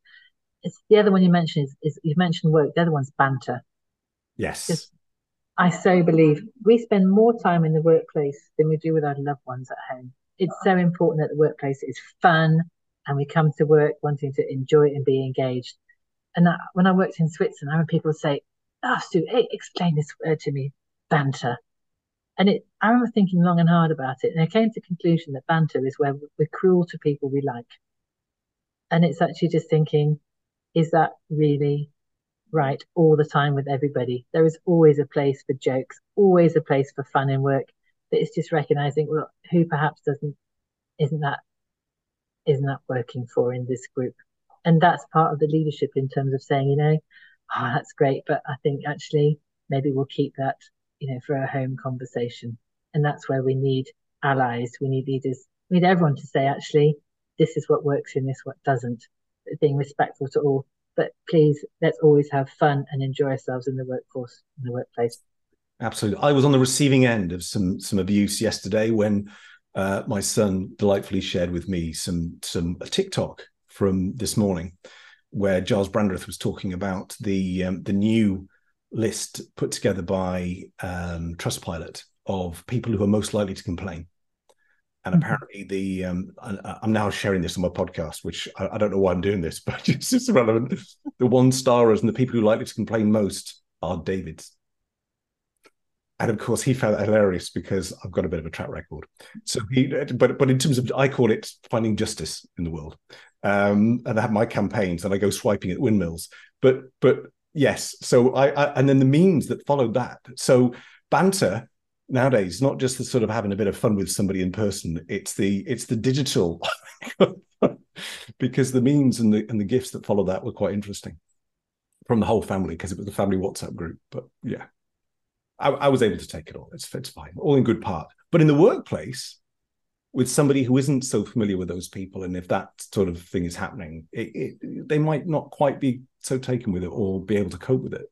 it's the other one you mentioned is, is you mentioned work. The other one's banter. Yes. I so believe we spend more time in the workplace than we do with our loved ones at home. It's so important that the workplace is fun and we come to work wanting to enjoy it and be engaged. And that, when I worked in Switzerland, I had people say, "Oh, Sue, hey, explain this word to me, banter." And it, I remember thinking long and hard about it, and I came to the conclusion that banter is where we're cruel to people we like. And it's actually just thinking, is that really right all the time with everybody. There is always a place for jokes, always a place for fun in work. But it's just recognizing well, who perhaps doesn't isn't that isn't that working for in this group. And that's part of the leadership in terms of saying, you know, oh, that's great, but I think actually maybe we'll keep that, you know, for a home conversation. And that's where we need allies, we need leaders, we need everyone to say, actually, this is what works in this, what doesn't. Being respectful to all. But please let's always have fun and enjoy ourselves in the workforce in the workplace. Absolutely. I was on the receiving end of some some abuse yesterday when uh, my son delightfully shared with me some some a tiktok from this morning where Gyles Brandreth was talking about the um, the new list put together by um, trustpilot of people who are most likely to complain and mm-hmm. apparently, the um, I'm now sharing this on my podcast, which I, I don't know why I'm doing this, but it's just relevant. The one starers and the people who likely to complain most are David's. And of course, he found that hilarious because I've got a bit of a track record. So he, but but in terms of, I call it finding justice in the world. Um, and I have my campaigns, and I go swiping at windmills. But but yes, so I, I and then the memes that followed that. So banter nowadays not just the sort of having a bit of fun with somebody in person it's the it's the digital. Because the memes and the and the gifts that follow that were quite interesting. From the whole family because it was the family whatsapp group but yeah. I, I, was able to take it all. It's, it's fine. All in good part. But in the workplace with somebody who isn't so familiar with those people and if that sort of thing is happening it, it, they might not quite be so taken with it or be able to cope with it.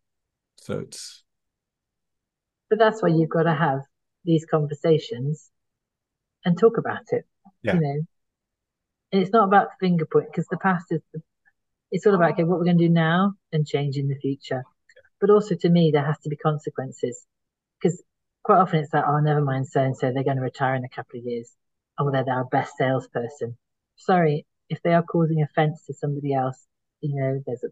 So it's but that's why you've got to have these conversations and talk about it. Yeah. You know, and it's not about finger point because the past is. The, it's all about okay, what we're going to do now and change in the future. But also to me, there has to be consequences because quite often it's like, oh, never mind, so and so they're going to retire in a couple of years. Oh, they're our best salesperson. Sorry, if they are causing offence to somebody else, you know, there's a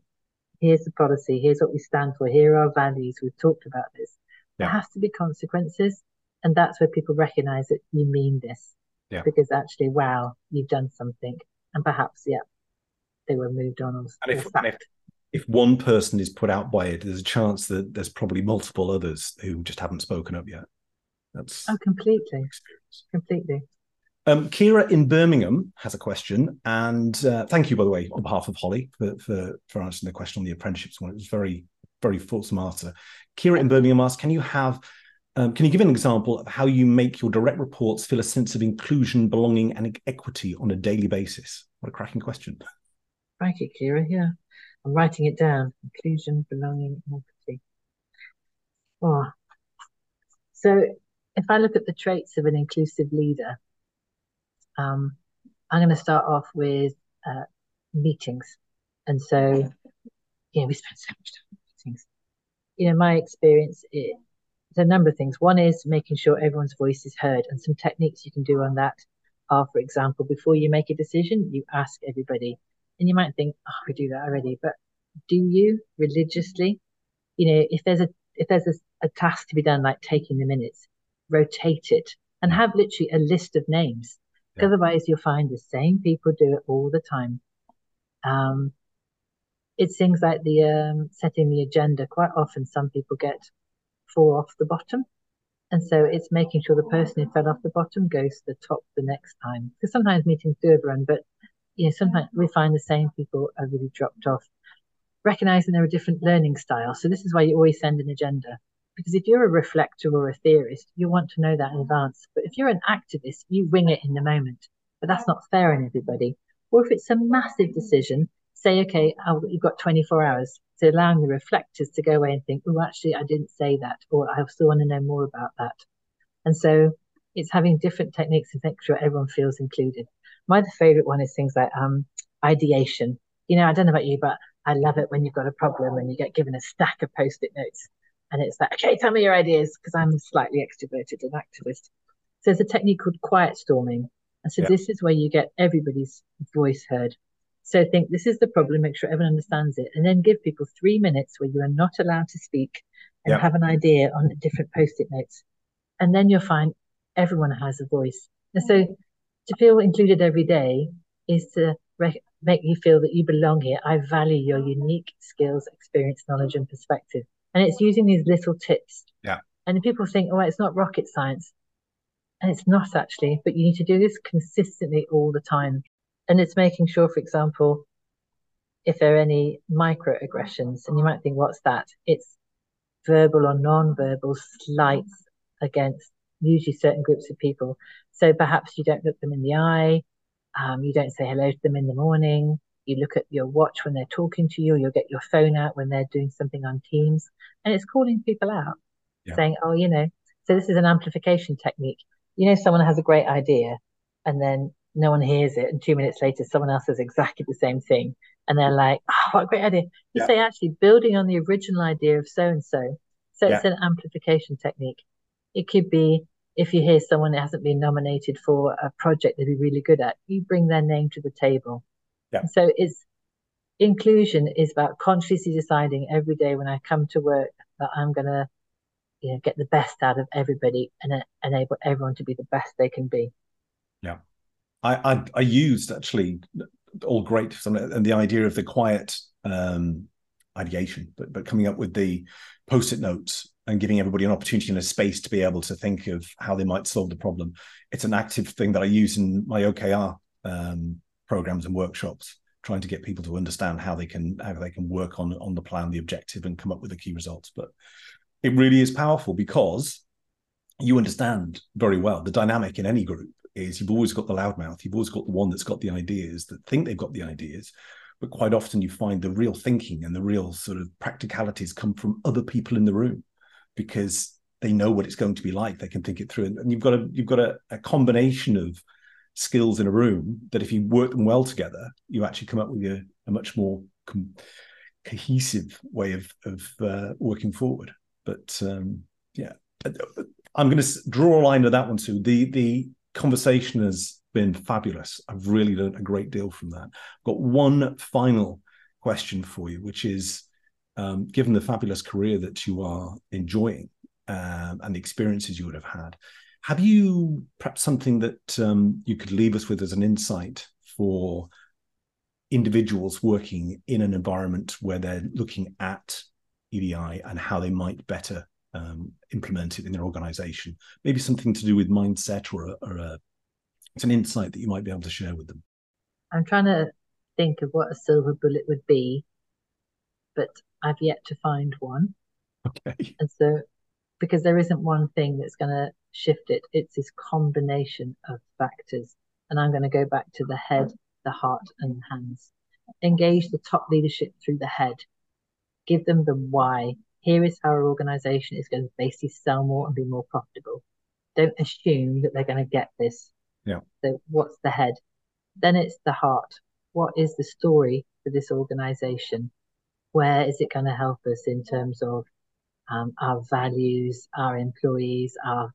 here's the policy, here's what we stand for, here are our values. We've talked about this. Yeah. There has to be consequences. And that's where people recognize that you mean this. Yeah. Because actually, wow, you've done something. And perhaps, yeah, they were moved on or, and if, and if, if one person is put out by it, there's a chance that there's probably multiple others who just haven't spoken up yet. That's oh, completely, completely. Um, Kira in Birmingham has a question, and uh, thank you, by the way, on behalf of Holly for, for, for answering the question on the apprenticeships one. It was very very fulsome answer. Kira in Birmingham asks, can you have um, can you give an example of how you make your direct reports feel a sense of inclusion, belonging, and equity on a daily basis? What a cracking question. Thank you, Kira. Yeah, I'm writing it down. Inclusion, belonging, and equity. Oh. So if I look at the traits of an inclusive leader, um, I'm going to start off with uh, meetings. And so, yeah, we spend so much time. You know, my experience, it, there's a number of things. One is making sure everyone's voice is heard, and some techniques you can do on that are, for example, before you make a decision, you ask everybody, and you might think, "Oh, we do that already," but do you religiously? You know, if there's a if there's a, a task to be done, like taking the minutes, rotate it and have literally a list of names. Yeah. Otherwise, you'll find the same people do it all the time. Um, it's things like the um, setting the agenda. Quite often, some people get four off the bottom. And so it's making sure the person who fell off the bottom goes to the top the next time. Because sometimes meetings do overrun, but you know, sometimes we find the same people are really dropped off. Recognizing there are different learning styles. So this is why you always send an agenda. Because if you're a reflector or a theorist, you want to know that in advance. But if you're an activist, you wing it in the moment. But that's not fair on everybody. Or if it's a massive decision, say, okay, oh, you've got 24 hours. to allowing the reflectors to go away and think, oh, actually, I didn't say that, or I still want to know more about that. And so it's having different techniques to make sure everyone feels included. My favorite one is things like um, ideation. You know, I don't know about you, but I love it when you've got a problem and you get given a stack of post-it notes and it's like, okay, tell me your ideas because I'm slightly extroverted and activist. So there's a technique called quiet storming. And so yeah. this is where you get everybody's voice heard. So think this is the problem, make sure everyone understands it, and then give people three minutes where you are not allowed to speak and have an idea on different post-it notes. And then you'll find everyone has a voice. And so to feel included every day is to rec- make you feel that you belong here. I value your unique skills, experience, knowledge, and perspective. And it's using these little tips. Yeah. And people think, oh, it's not rocket science. And it's not actually, but you need to do this consistently all the time. And it's making sure, for example, if there are any microaggressions, and you might think, what's that? It's verbal or non-verbal slights against usually certain groups of people. So perhaps you don't look them in the eye, um, you don't say hello to them in the morning. You look at your watch when they're talking to you. You'll get your phone out when they're doing something on Teams, and it's calling people out, yeah. saying, "Oh, you know." So this is an amplification technique. You know, someone has a great idea, and then no one hears it, and two minutes later, someone else says exactly the same thing, and they're like, "Oh, what a great idea!" You yeah. say, "Actually, building on the original idea of so and so." So it's an amplification technique. It could be if you hear someone that hasn't been nominated for a project they'd be really good at, you bring their name to the table. Yeah. So it's inclusion is about consciously deciding every day when I come to work that I'm gonna, you know, get the best out of everybody and uh, enable everyone to be the best they can be. Yeah, I I, I used actually all great and the idea of the quiet um, ideation, but but coming up with the post-it notes and giving everybody an opportunity and a space to be able to think of how they might solve the problem. It's an active thing that I use in my OKR um, programs and workshops, trying to get people to understand how they can how they can work on on the plan, the objective, and come up with the key results. But it really is powerful because you understand very well the dynamic in any group is you've always got the loudmouth, you've always got the one that's got the ideas that think they've got the ideas, but quite often you find the real thinking and the real sort of practicalities come from other people in the room because they know what it's going to be like. They can think it through, and you've got a you've got a, a combination of skills in a room that if you work them well together, you actually come up with a, a much more com- cohesive way of of uh, working forward. But um, yeah, I'm going to draw a line to that one too. The the conversation has been fabulous. I've really learned a great deal from that. I've got one final question for you, which is um, given the fabulous career that you are enjoying um, and the experiences you would have had, have you perhaps something that um, you could leave us with as an insight for individuals working in an environment where they're looking at EDI and how they might better um, implement it in their organization? Maybe something to do with mindset or, a, or a, it's an insight that you might be able to share with them. I'm trying to think of what a silver bullet would be, but I've yet to find one. Okay. And so, because there isn't one thing that's going to shift it, it's this combination of factors. And I'm going to go back to the head, the heart, and the hands. Engage the top leadership through the head. Give them the why. Here is how our organization is going to basically sell more and be more profitable. Don't assume that they're going to get this. Yeah. So, what's the head? Then it's the heart. What is the story for this organization? where is it going to help us in terms of um, our values, our employees, our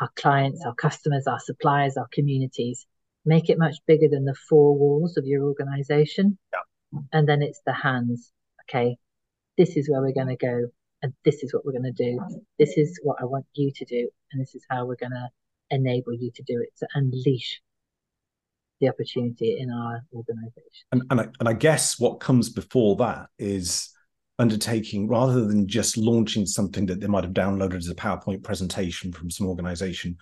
our clients, our customers, our suppliers, our communities. Make it much bigger than the four walls of your organization. Yeah. And then it's the hands. Okay, this is where we're going to go, and this is what we're going to do. This is what I want you to do, and this is how we're going to enable you to do it to unleash the opportunity in our organization. And, and, I, and I guess what comes before that is undertaking rather than just launching something that they might have downloaded as a PowerPoint presentation from some organization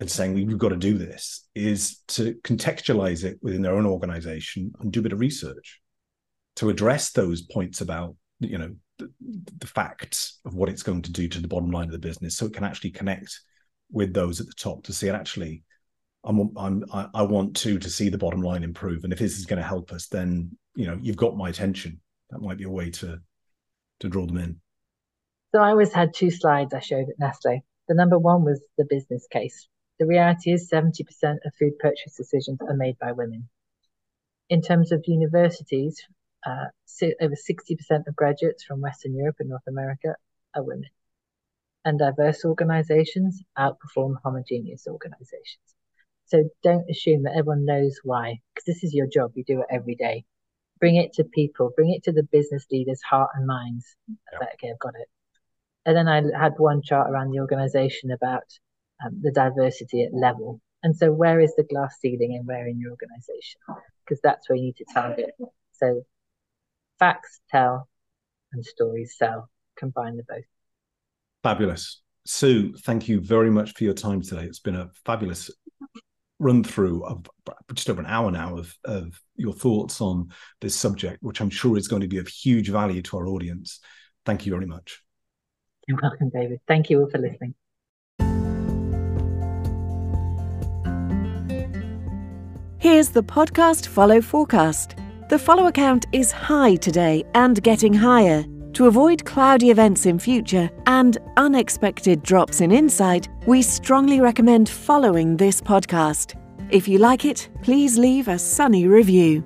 and saying we've got to do this is to contextualize it within their own organization and do a bit of research to address those points about you know the, the facts of what it's going to do to the bottom line of the business so it can actually connect with those at the top to see it actually I'm, I'm, I want to to see the bottom line improve, and if this is going to help us, then you know you've got my attention. That might be a way to to draw them in. So I always had two slides I showed at Nestle. The number one was the business case. The reality is 70% of food purchase decisions are made by women. In terms of universities, uh, over 60% of graduates from Western Europe and North America are women. And diverse organizations outperform homogeneous organizations. So don't assume that everyone knows why, because this is your job. You do it every day. Bring it to people, bring it to the business leaders' heart and minds. That, okay, I've got it. And then I had one chart around the organization about um, the diversity at level. And so, where is the glass ceiling and where in your organization? Because that's where you need to target. So, facts tell and stories sell. Combine the both. Fabulous. Sue, thank you very much for your time today. It's been a fabulous run through of just over an hour now of, of your thoughts on this subject, which I'm sure is going to be of huge value to our audience. Thank you very much. You're welcome, David. Thank you all for listening. Here's the podcast follow forecast. The follower count is high today and getting higher. To avoid cloudy events in future and unexpected drops in insight, we strongly recommend following this podcast. If you like it, please leave a sunny review.